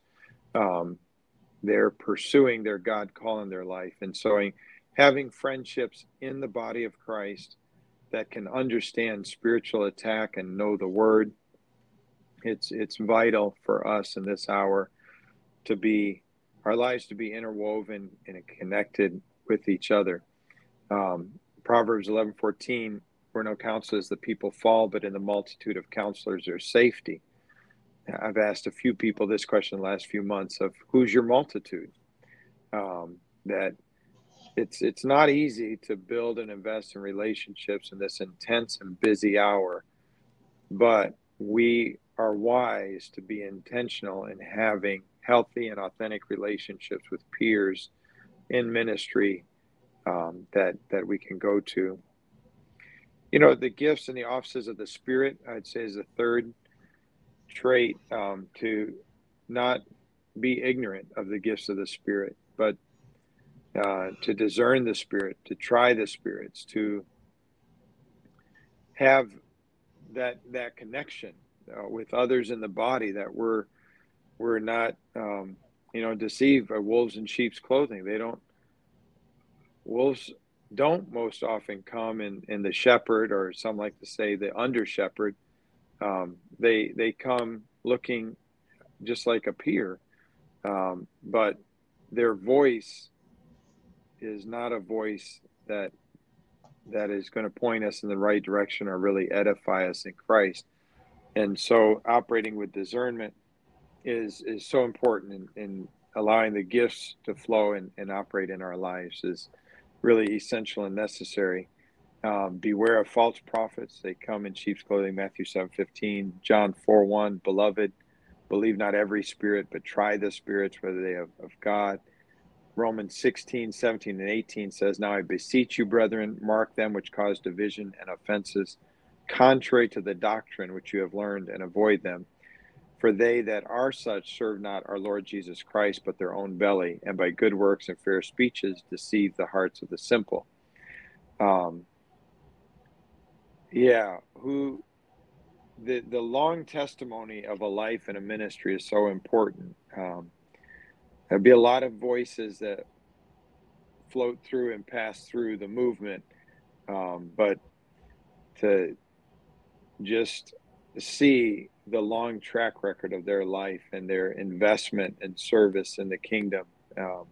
Um, they're pursuing their God call in their life. And so having friendships in the body of Christ that can understand spiritual attack and know the word, it's it's vital for us in this hour to be our lives to be interwoven and connected with each other. Um, Proverbs 11:14, where no counsel is the people fall, but in the multitude of counselors there's safety. I've asked a few people this question the last few months of who's your multitude? Um, that it's it's not easy to build and invest in relationships in this intense and busy hour, but we are wise to be intentional in having healthy and authentic relationships with peers in ministry um, that that we can go to. You know, the gifts and the offices of the Spirit, I'd say, is the third trait um, to not be ignorant of the gifts of the Spirit, but uh, to discern the Spirit, to try the spirits, to have that that connection uh, with others in the body that we're we're not um, you know, deceived by wolves in sheep's clothing. They don't, wolves don't most often come in, in the shepherd, or some like to say the under shepherd. Um, they, they come looking just like a peer, um, but their voice is not a voice that that is going to point us in the right direction or really edify us in Christ. And so operating with discernment is is so important in, in allowing the gifts to flow and, and operate in our lives is really essential and necessary. Um, beware of false prophets; they come in sheep's clothing. Matthew seven fifteen, John four one. Beloved, believe not every spirit, but try the spirits whether they are of God. Romans 16, 17, and 18 says, Now I beseech you, brethren, mark them which cause division and offenses, contrary to the doctrine which you have learned, and avoid them. For they that are such serve not our Lord Jesus Christ, but their own belly, and by good works and fair speeches deceive the hearts of the simple. Um, yeah, who the the long testimony of a life and a ministry is so important. Um, there'll be a lot of voices that float through and pass through the movement, um, but to just see the long track record of their life and their investment and service in the kingdom um,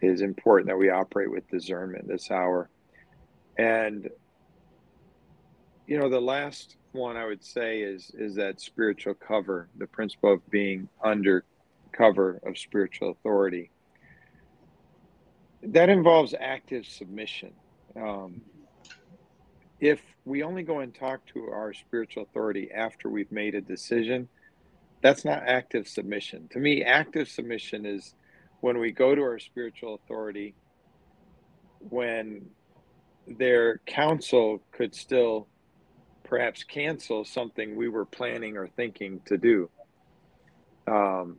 is important that we operate with discernment this hour. And you know, the last one I would say is is that spiritual cover, the principle of being under cover of spiritual authority. That involves active submission. Um, if we only go and talk to our spiritual authority after we've made a decision, that's not active submission. To me, active submission is when we go to our spiritual authority when their counsel could still perhaps cancel something we were planning or thinking to do. Um,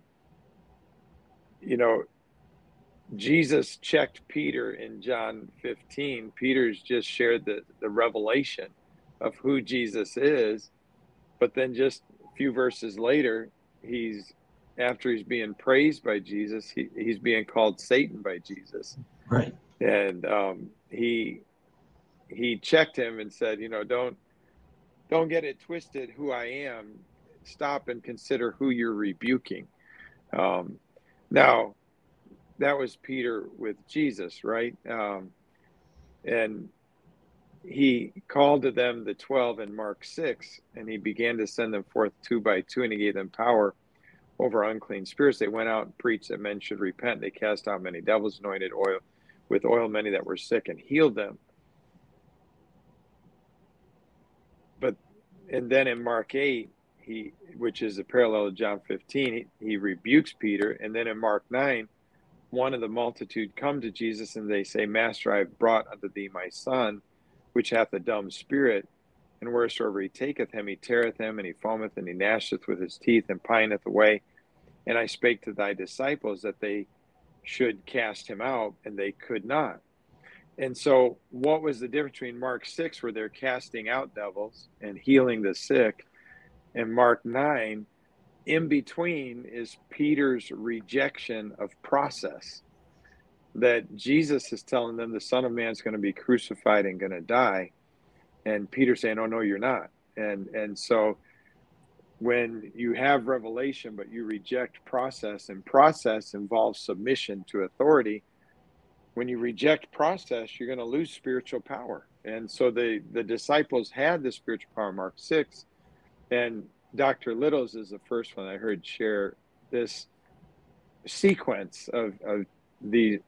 you know, Jesus checked Peter in John 15. Peter's just shared the, the revelation of who Jesus is. But then just a few verses later, he's after he's being praised by Jesus, he, he's being called Satan by Jesus. Right. And um, he he checked him and said, you know, don't don't get it twisted who I am. Stop and consider who you're rebuking. Um, now, that was Peter with Jesus, right? Um, and he called to them the 12 in Mark 6, and he began to send them forth two by two, and he gave them power over unclean spirits. They went out and preached that men should repent. They cast out many devils, anointed oil with oil many that were sick, and healed them. But and then in Mark 8, he which is a parallel to John 15, he, he rebukes Peter, and then in Mark 9, one of the multitude come to Jesus and they say, Master, I have brought unto thee my son, which hath a dumb spirit. And wheresoever he taketh him, he teareth him, and he foameth, and he gnasheth with his teeth, and pineth away. And I spake to thy disciples that they should cast him out, and they could not. And so, what was the difference between Mark 6, where they're casting out devils and healing the sick, and Mark 9, in between is Peter's rejection of process. That Jesus is telling them the Son of Man is going to be crucified and going to die, and Peter saying, "Oh no, you're not." And and so when you have revelation but you reject process, and process involves submission to authority. When you reject process, you're going to lose spiritual power. And so the the disciples had the spiritual power, Mark six, and Dr. Littles is the first one I heard share this sequence of, of the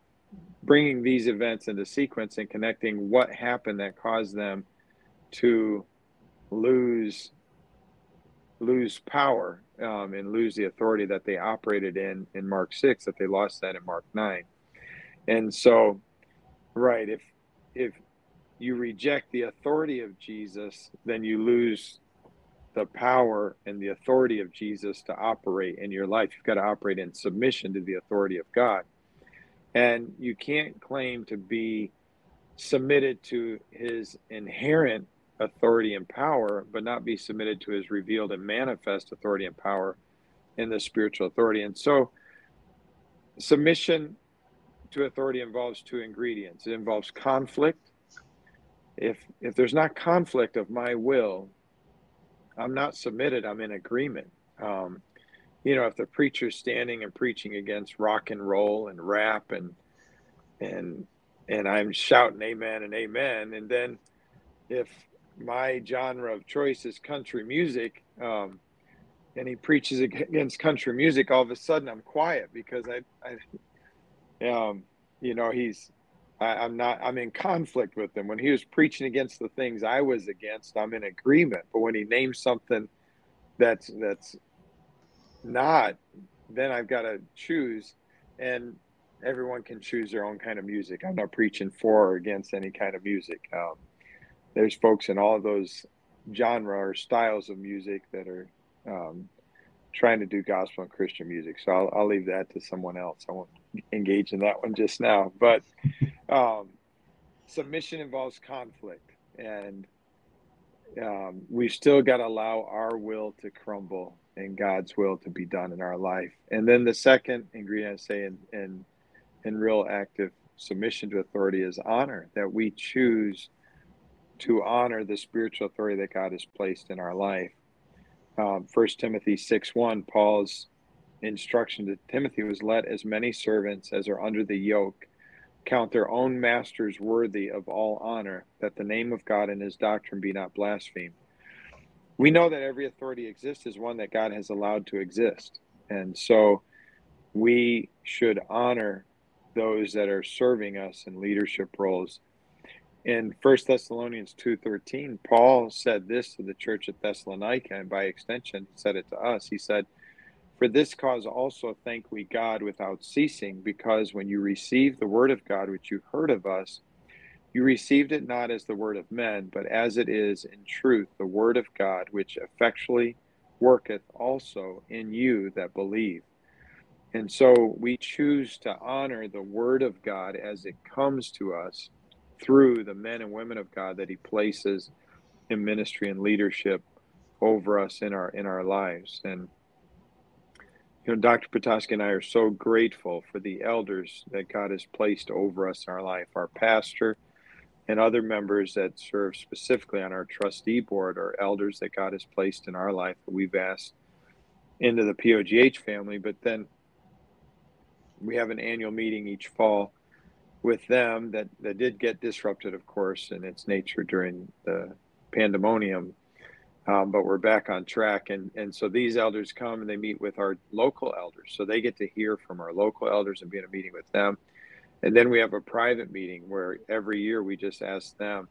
bringing these events into sequence and connecting what happened that caused them to lose lose power um, and lose the authority that they operated in in Mark six that they lost that in Mark nine, and so right if if you reject the authority of Jesus, then you lose the power and the authority of Jesus to operate in your life. You've got to operate in submission to the authority of God. And you can't claim to be submitted to his inherent authority and power, but not be submitted to his revealed and manifest authority and power in the spiritual authority. And so, submission to authority involves two ingredients it involves conflict. If, if there's not conflict of my will I'm not submitted. I'm in agreement. Um, you know, if the preacher's standing and preaching against rock and roll and rap and and and I'm shouting amen and amen, and then if my genre of choice is country music, um, and he preaches against country music, all of a sudden I'm quiet because I, I um, you know, he's I, am not I'm in conflict with him. When he was preaching against the things I was against, I'm in agreement. But when he names something that's that's not, then I've got to choose. And everyone can choose their own kind of music. I'm not preaching for or against any kind of music. Um, there's folks in all of those genre or styles of music that are um, trying to do gospel and Christian music. So I'll, I'll leave that to someone else. I won't engage in that one just now. But um, submission involves conflict, and um, we still got to allow our will to crumble and God's will to be done in our life. And then the second ingredient I say in, in, in real active submission to authority is honor, that we choose to honor the spiritual authority that God has placed in our life. Um, 1 Timothy 6 1, Paul's instruction to Timothy was let as many servants as are under the yoke count their own masters worthy of all honor, that the name of God and his doctrine be not blasphemed. We know that every authority exists is one that God has allowed to exist. And so we should honor those that are serving us in leadership roles. In 1 Thessalonians 2:13, Paul said this to the church at Thessalonica and by extension said it to us. He said, for this cause also thank we God without ceasing, because when you received the word of God which you heard of us, you received it not as the word of men, but as it is in truth the word of God, which effectually worketh also in you that believe. And so we choose to honor the word of God as it comes to us through the men and women of God that he places in ministry and leadership over us in our in our lives. And you know, Dr. Petoskey and I are so grateful for the elders that God has placed over us in our life. Our pastor and other members that serve specifically on our trustee board are elders that God has placed in our life that we've asked into the POGH family. But then we have an annual meeting each fall with them that, that did get disrupted, of course, in its nature during the pandemonium um, but we're back on track. And, and so these elders come and they meet with our local elders. So they get to hear from our local elders and be in a meeting with them. And then we have a private meeting where every year we just ask them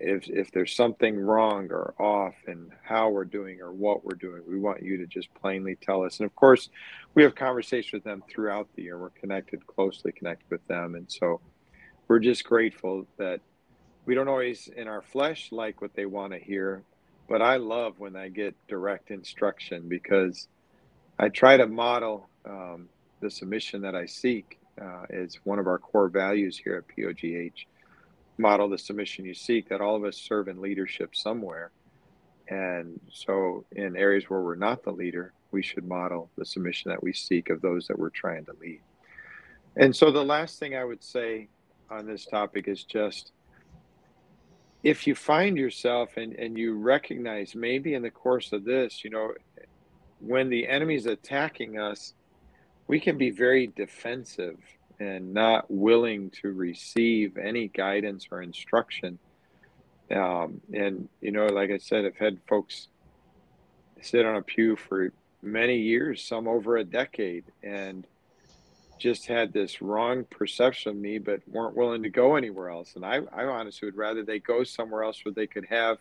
if, if there's something wrong or off in how we're doing or what we're doing. We want you to just plainly tell us. And of course, we have conversations with them throughout the year. We're connected, closely connected with them. And so we're just grateful that we don't always in our flesh like what they want to hear but I love when I get direct instruction because I try to model um, the submission that I seek. Uh, it's one of our core values here at POGH. Model the submission you seek, that all of us serve in leadership somewhere. And so, in areas where we're not the leader, we should model the submission that we seek of those that we're trying to lead. And so, the last thing I would say on this topic is just if you find yourself and, and you recognize maybe in the course of this, you know, when the enemy's attacking us, we can be very defensive and not willing to receive any guidance or instruction. Um, and, you know, like I said, I've had folks sit on a pew for many years, some over a decade, and just had this wrong perception of me, but weren't willing to go anywhere else. And I, I honestly would rather they go somewhere else where they could have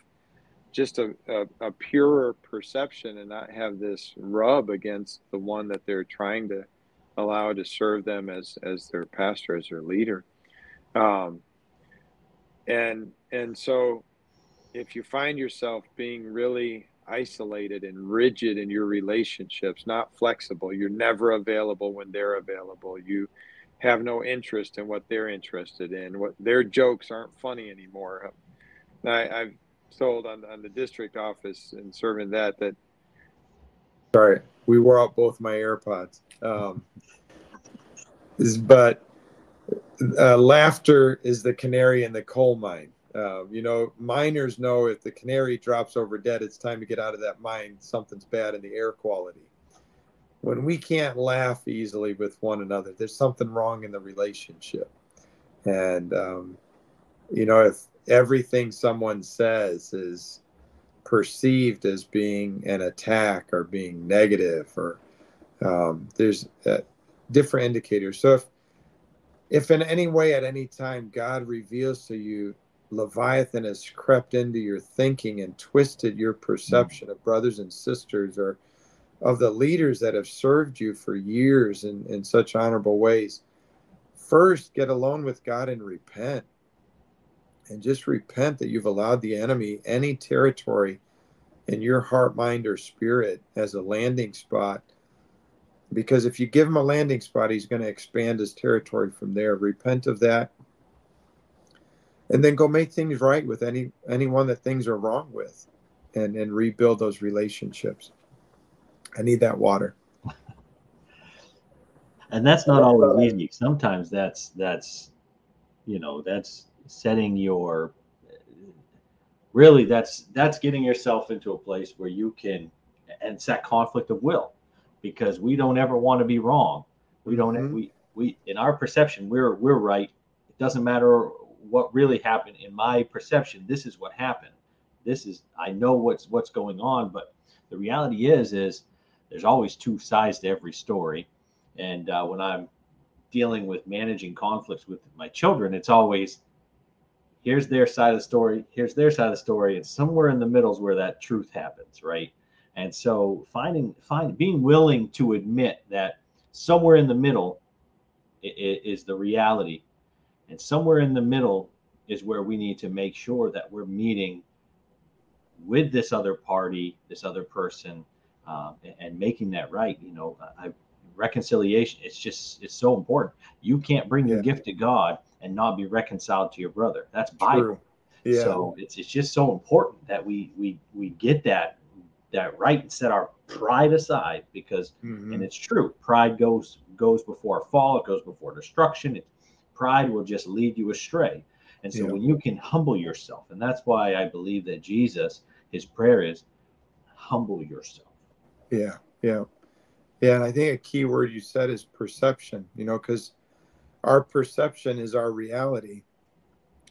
just a, a, a, purer perception and not have this rub against the one that they're trying to allow to serve them as, as their pastor, as their leader. Um, and, and so if you find yourself being really isolated and rigid in your relationships, not flexible. You're never available when they're available. You have no interest in what they're interested in. What their jokes aren't funny anymore. I, I've told on, on the district office and serving that that. Sorry, we wore out both my AirPods. Um, is, but uh, laughter is the canary in the coal mine. Uh, you know, miners know if the canary drops over dead, it's time to get out of that mine. Something's bad in the air quality. When we can't laugh easily with one another, there's something wrong in the relationship. And, um, you know, if everything someone says is perceived as being an attack or being negative, or um, there's uh, different indicators. So if if in any way at any time God reveals to you Leviathan has crept into your thinking and twisted your perception of brothers and sisters or of the leaders that have served you for years in, in such honorable ways. First, get alone with God and repent. And just repent that you've allowed the enemy any territory in your heart, mind, or spirit as a landing spot. Because if you give him a landing spot, he's going to expand his territory from there. Repent of that and then go make things right with any anyone that things are wrong with and and rebuild those relationships. I need that water. And that's not always easy. Sometimes that's that's you know that's setting your really that's that's getting yourself into a place where you can and it's that conflict of will because we don't ever want to be wrong. We don't mm-hmm. we we in our perception we're we're right. It doesn't matter what really happened in my perception this is what happened. This is i know what's what's going on but the reality is is there's always two sides to every story. And uh, when i'm dealing with managing conflicts with my children it's always here's their side of the story here's their side of the story and somewhere in the middle is where that truth happens right? And so finding find being willing to admit that somewhere in the middle is the reality and somewhere in the middle is where we need to make sure that we're meeting with this other party, this other person, uh, and, and, making that right. You know, I, reconciliation, it's just, it's so important. You can't bring your gift to God and not be reconciled to your brother. That's Bible. Yeah. So it's, it's just so important that we, we, we get that, that right and set our pride aside because, mm-hmm. and it's true, pride goes, goes before a fall. It goes before destruction. It, pride will just lead you astray. And so yeah. when you can humble yourself, and that's why I believe that Jesus, his prayer is humble yourself. Yeah, yeah. Yeah, and I think a key word you said is perception, you know, because our perception is our reality,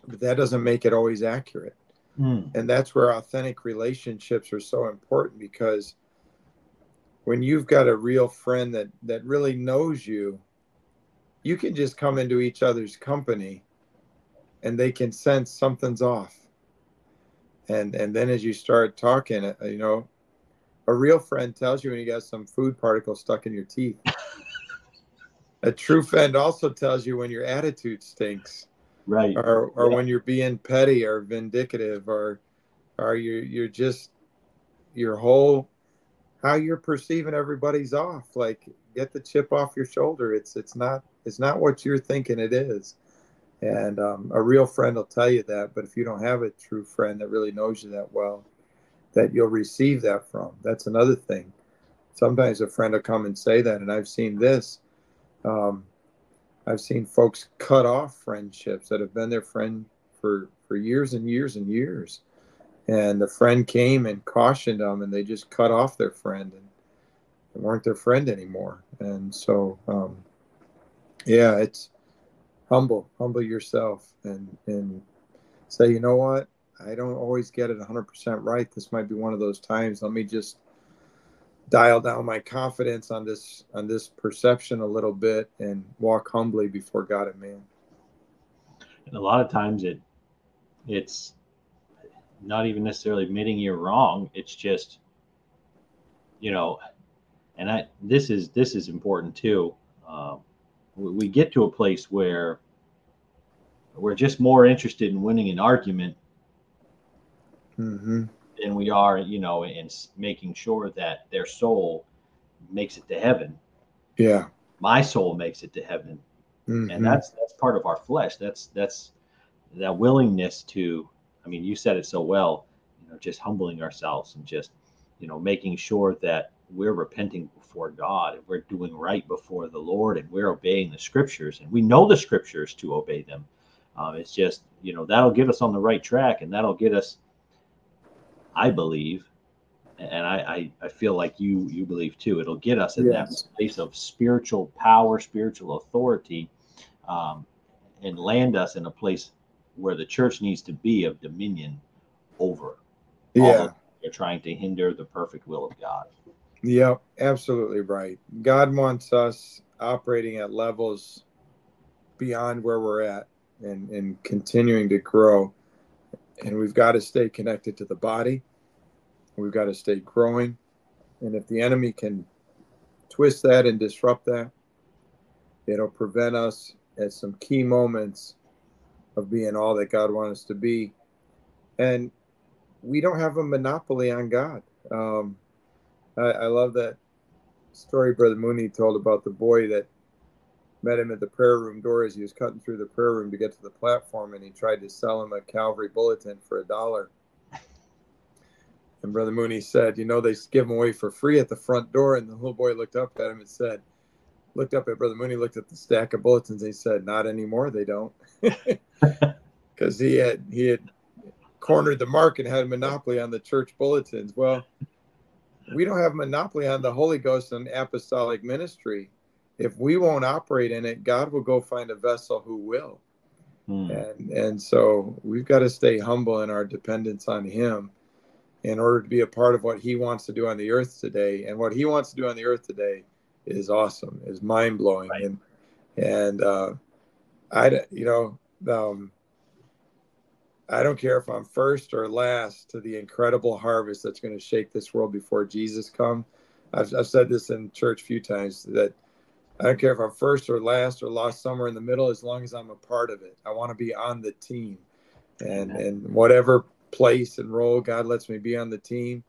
but that doesn't make it always accurate. Mm. And that's where authentic relationships are so important because when you've got a real friend that that really knows you you can just come into each other's company and they can sense something's off. And and then as you start talking uh, you know a real friend tells you when you got some food particle stuck in your teeth. A true friend also tells you when your attitude stinks right. or or yeah. when you're being petty or vindictive or or you're you're just your whole how you're perceiving everybody's off. Like get the chip off your shoulder it's it's not it's not what you're thinking it is. And um, a real friend will tell you that. But if you don't have a true friend that really knows you that well, that you'll receive that from. That's another thing. Sometimes a friend will come and say that. And I've seen this. Um, I've seen folks cut off friendships that have been their friend for, for years and years and years. And the friend came and cautioned them, and they just cut off their friend and weren't their friend anymore. And so, um, yeah it's humble humble yourself and and say you know what? I don't always get it 100% right. This might be one of those times. Let me just dial down my confidence on this on this perception a little bit and walk humbly before god and man. And a lot of times it it's not even necessarily admitting you're wrong. It's just you know and i this is this is important too um, we get to a place where we're just more interested in winning an argument mm-hmm. than we are, you know, in making sure that their soul makes it to heaven. Yeah, my soul makes it to heaven, mm-hmm. and that's that's part of our flesh. That's that's that willingness to. I mean, you said it so well. You know, just humbling ourselves and just, you know, making sure that we're repenting before God and we're doing right before the Lord and we're obeying the scriptures and we know the scriptures to obey them. Uh, it's just, you know, that'll get us on the right track and that'll get us, I believe, and I, I, I feel like you you believe too. It'll get us in yes. that place of spiritual power, spiritual authority, um, and land us in a place where the church needs to be of dominion over. Yeah, they're trying to hinder the perfect will of God. Yep, absolutely right. God wants us operating at levels beyond where we're at and, and continuing to grow. And we've got to stay connected to the body. We've got to stay growing. And if the enemy can twist that and disrupt that, it'll prevent us at some key moments of being all that God wants us to be. And we don't have a monopoly on God. Um, I, I love that story Brother Mooney told about the boy that met him at the prayer room door as he was cutting through the prayer room to get to the platform, and he tried to sell him a Calvary bulletin for a dollar. And Brother Mooney said, You know, they give them away for free at the front door. And the little boy looked up at him and said, Looked up at Brother Mooney, looked at the stack of bulletins, and he said, Not anymore, they don't. Because he had he had cornered the market had a monopoly on the church bulletins. Well, we don't have monopoly on the Holy Ghost and apostolic ministry. If we won't operate in it, God will go find a vessel who will. Hmm. And and so we've got to stay humble in our dependence on Him in order to be a part of what He wants to do on the earth today. And what He wants to do on the earth today is awesome, is mind blowing, right. and and uh, I you know um, I don't care if I'm first or last to the incredible harvest that's going to shake this world before Jesus come. I've, I've said this in church a few times that I don't care if I'm first or last or lost somewhere in the middle, as long as I'm a part of it. I want to be on the team, and and whatever place and role God lets me be on the team.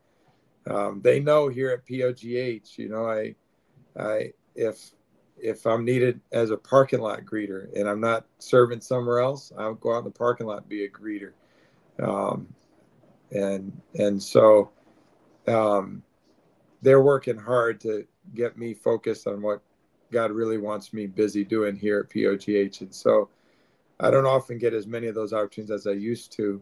Um, they know here at POGH, you know, I, I if if I'm needed as a parking lot greeter and I'm not serving somewhere else, I'll go out in the parking lot and be a greeter. Um, and and so um, they're working hard to get me focused on what God really wants me busy doing here at POGH. And so I don't often get as many of those opportunities as I used to.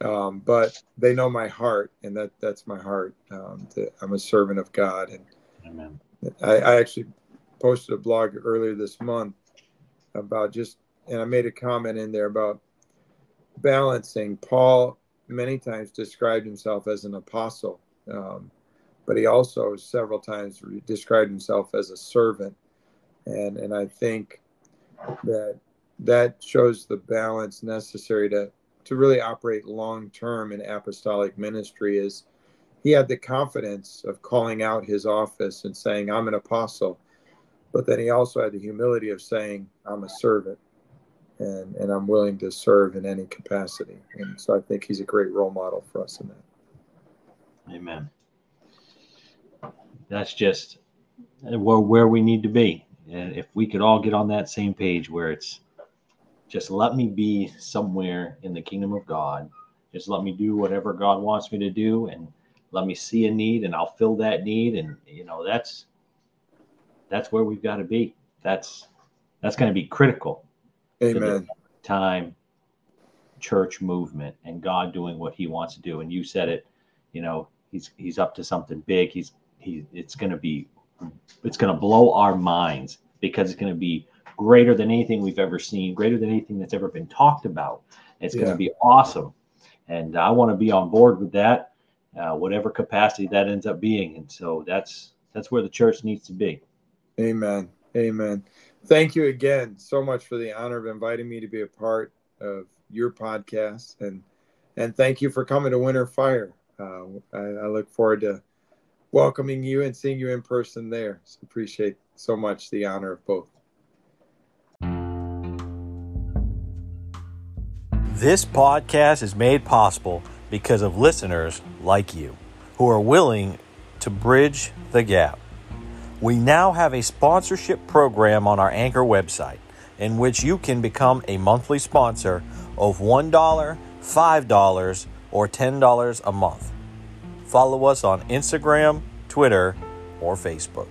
Um, but they know my heart, and that that's my heart. Um, I'm a servant of God, and Amen. I, I actually posted a blog earlier this month about just, and I made a comment in there about balancing. Paul many times described himself as an apostle, um, but he also several times described himself as a servant, and and I think that that shows the balance necessary to to really operate long term in apostolic ministry is he had the confidence of calling out his office and saying i'm an apostle but then he also had the humility of saying, I'm a servant and, and I'm willing to serve in any capacity. And so I think he's a great role model for us in that. Amen. That's just uh, where, where we need to be. And if we could all get on that same page where it's just let me be somewhere in the kingdom of God, just let me do whatever God wants me to do and let me see a need and I'll fill that need. And, you know, that's that's where we've got to be. That's that's going to be critical. Amen. time, church movement, and God doing what He wants to do. And you said it. You know, He's He's up to something big. He's he. It's going to be. It's going to blow our minds because it's going to be greater than anything we've ever seen, greater than anything that's ever been talked about. It's yeah. going to be awesome, and I want to be on board with that, uh, whatever capacity that ends up being. And so that's that's where the church needs to be. Amen. Amen. Thank you again so much for the honor of inviting me to be a part of your podcast, and and thank you for coming to Winter Fire. Uh, I, I, look forward to welcoming you and seeing you in person there. So appreciate so much the honor of both. This podcast is made possible because of listeners like you who are willing to bridge the gap. We now have a sponsorship program on our Anchor website in which you can become a monthly sponsor of $1, $5, or $10 a month. Follow us on Instagram, Twitter, or Facebook.